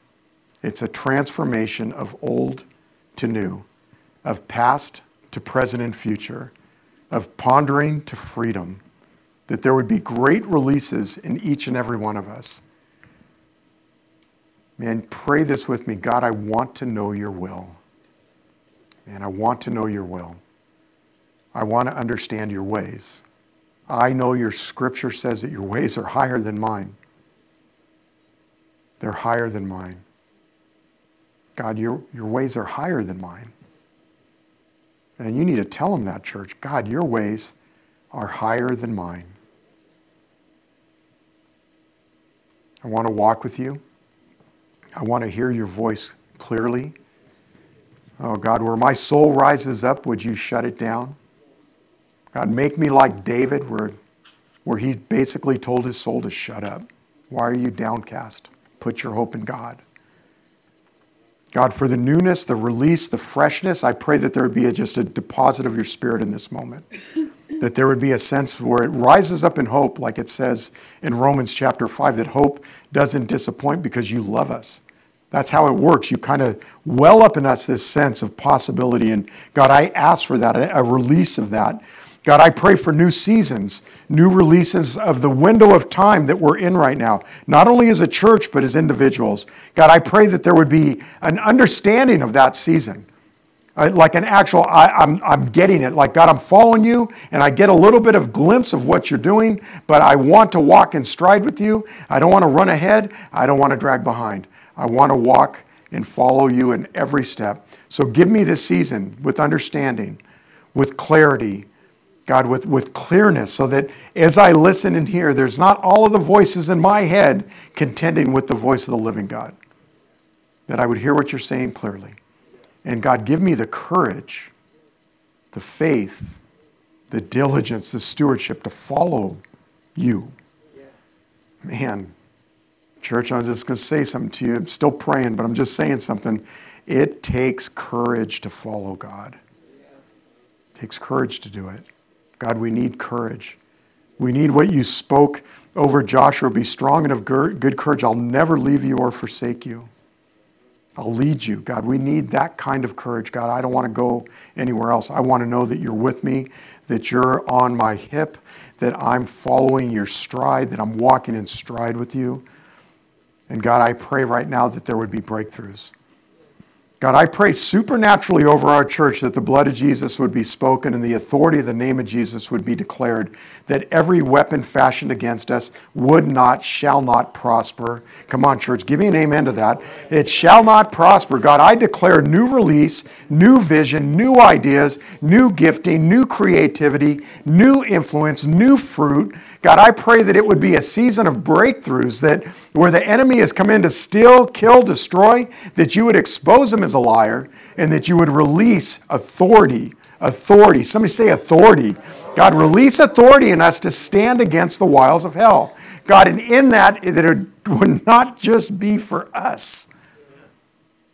it's a transformation of old to new, of past to present and future, of pondering to freedom that there would be great releases in each and every one of us. Man, pray this with me. God, I want to know your will. Man, I want to know your will. I want to understand your ways. I know your scripture says that your ways are higher than mine. They're higher than mine. God, your, your ways are higher than mine. And you need to tell them that, church. God, your ways are higher than mine. I want to walk with you. I want to hear your voice clearly. Oh, God, where my soul rises up, would you shut it down? God, make me like David, where, where he basically told his soul to shut up. Why are you downcast? Put your hope in God. God, for the newness, the release, the freshness, I pray that there would be a, just a deposit of your spirit in this moment. that there would be a sense where it rises up in hope, like it says in Romans chapter 5, that hope doesn't disappoint because you love us. That's how it works. You kind of well up in us this sense of possibility. And God, I ask for that, a release of that. God, I pray for new seasons, new releases of the window of time that we're in right now, not only as a church, but as individuals. God, I pray that there would be an understanding of that season. Uh, like an actual, I, I'm, I'm getting it. Like, God, I'm following you, and I get a little bit of glimpse of what you're doing, but I want to walk in stride with you. I don't want to run ahead. I don't want to drag behind. I want to walk and follow you in every step. So give me this season with understanding, with clarity, God, with, with clearness, so that as I listen and hear, there's not all of the voices in my head contending with the voice of the living God. That I would hear what you're saying clearly. And God, give me the courage, the faith, the diligence, the stewardship to follow you. Man, church, I'm just going to say something to you. I'm still praying, but I'm just saying something. It takes courage to follow God. It takes courage to do it. God, we need courage. We need what you spoke over Joshua be strong and of good courage. I'll never leave you or forsake you. I'll lead you. God, we need that kind of courage. God, I don't want to go anywhere else. I want to know that you're with me, that you're on my hip, that I'm following your stride, that I'm walking in stride with you. And God, I pray right now that there would be breakthroughs. God, I pray supernaturally over our church that the blood of Jesus would be spoken and the authority of the name of Jesus would be declared, that every weapon fashioned against us would not, shall not prosper. Come on, church, give me an amen to that. It shall not prosper. God, I declare new release, new vision, new ideas, new gifting, new creativity, new influence, new fruit. God, I pray that it would be a season of breakthroughs, that where the enemy has come in to steal, kill, destroy, that you would expose him as a liar and that you would release authority. Authority. Somebody say authority. God, release authority in us to stand against the wiles of hell. God, and in that, that it would not just be for us,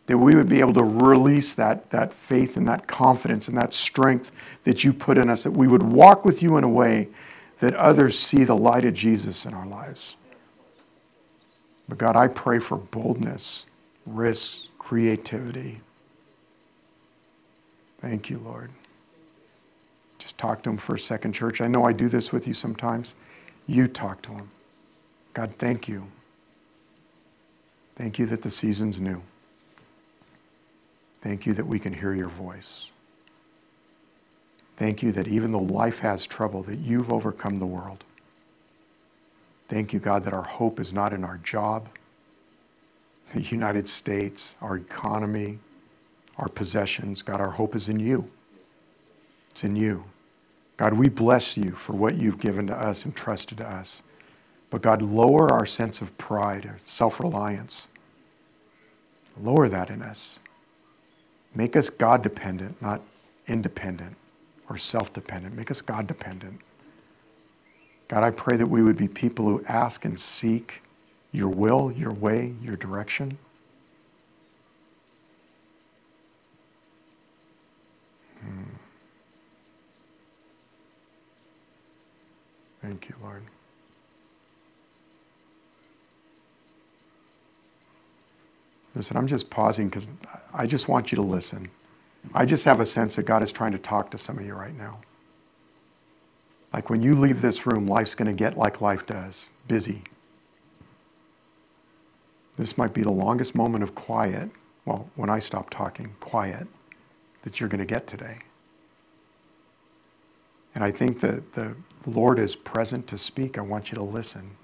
that we would be able to release that, that faith and that confidence and that strength that you put in us, that we would walk with you in a way that others see the light of Jesus in our lives. But God, I pray for boldness, risk, creativity. Thank you, Lord. Just talk to him for a second, church. I know I do this with you sometimes. You talk to him. God, thank you. Thank you that the season's new. Thank you that we can hear your voice. Thank you that even though life has trouble, that you've overcome the world. Thank you, God, that our hope is not in our job, the United States, our economy, our possessions. God, our hope is in you. It's in you. God, we bless you for what you've given to us and trusted to us. But God, lower our sense of pride self reliance. Lower that in us. Make us God dependent, not independent or self dependent. Make us God dependent. God, I pray that we would be people who ask and seek your will, your way, your direction. Hmm. Thank you, Lord. Listen, I'm just pausing because I just want you to listen. I just have a sense that God is trying to talk to some of you right now. Like when you leave this room, life's going to get like life does busy. This might be the longest moment of quiet, well, when I stop talking, quiet, that you're going to get today. And I think that the Lord is present to speak. I want you to listen.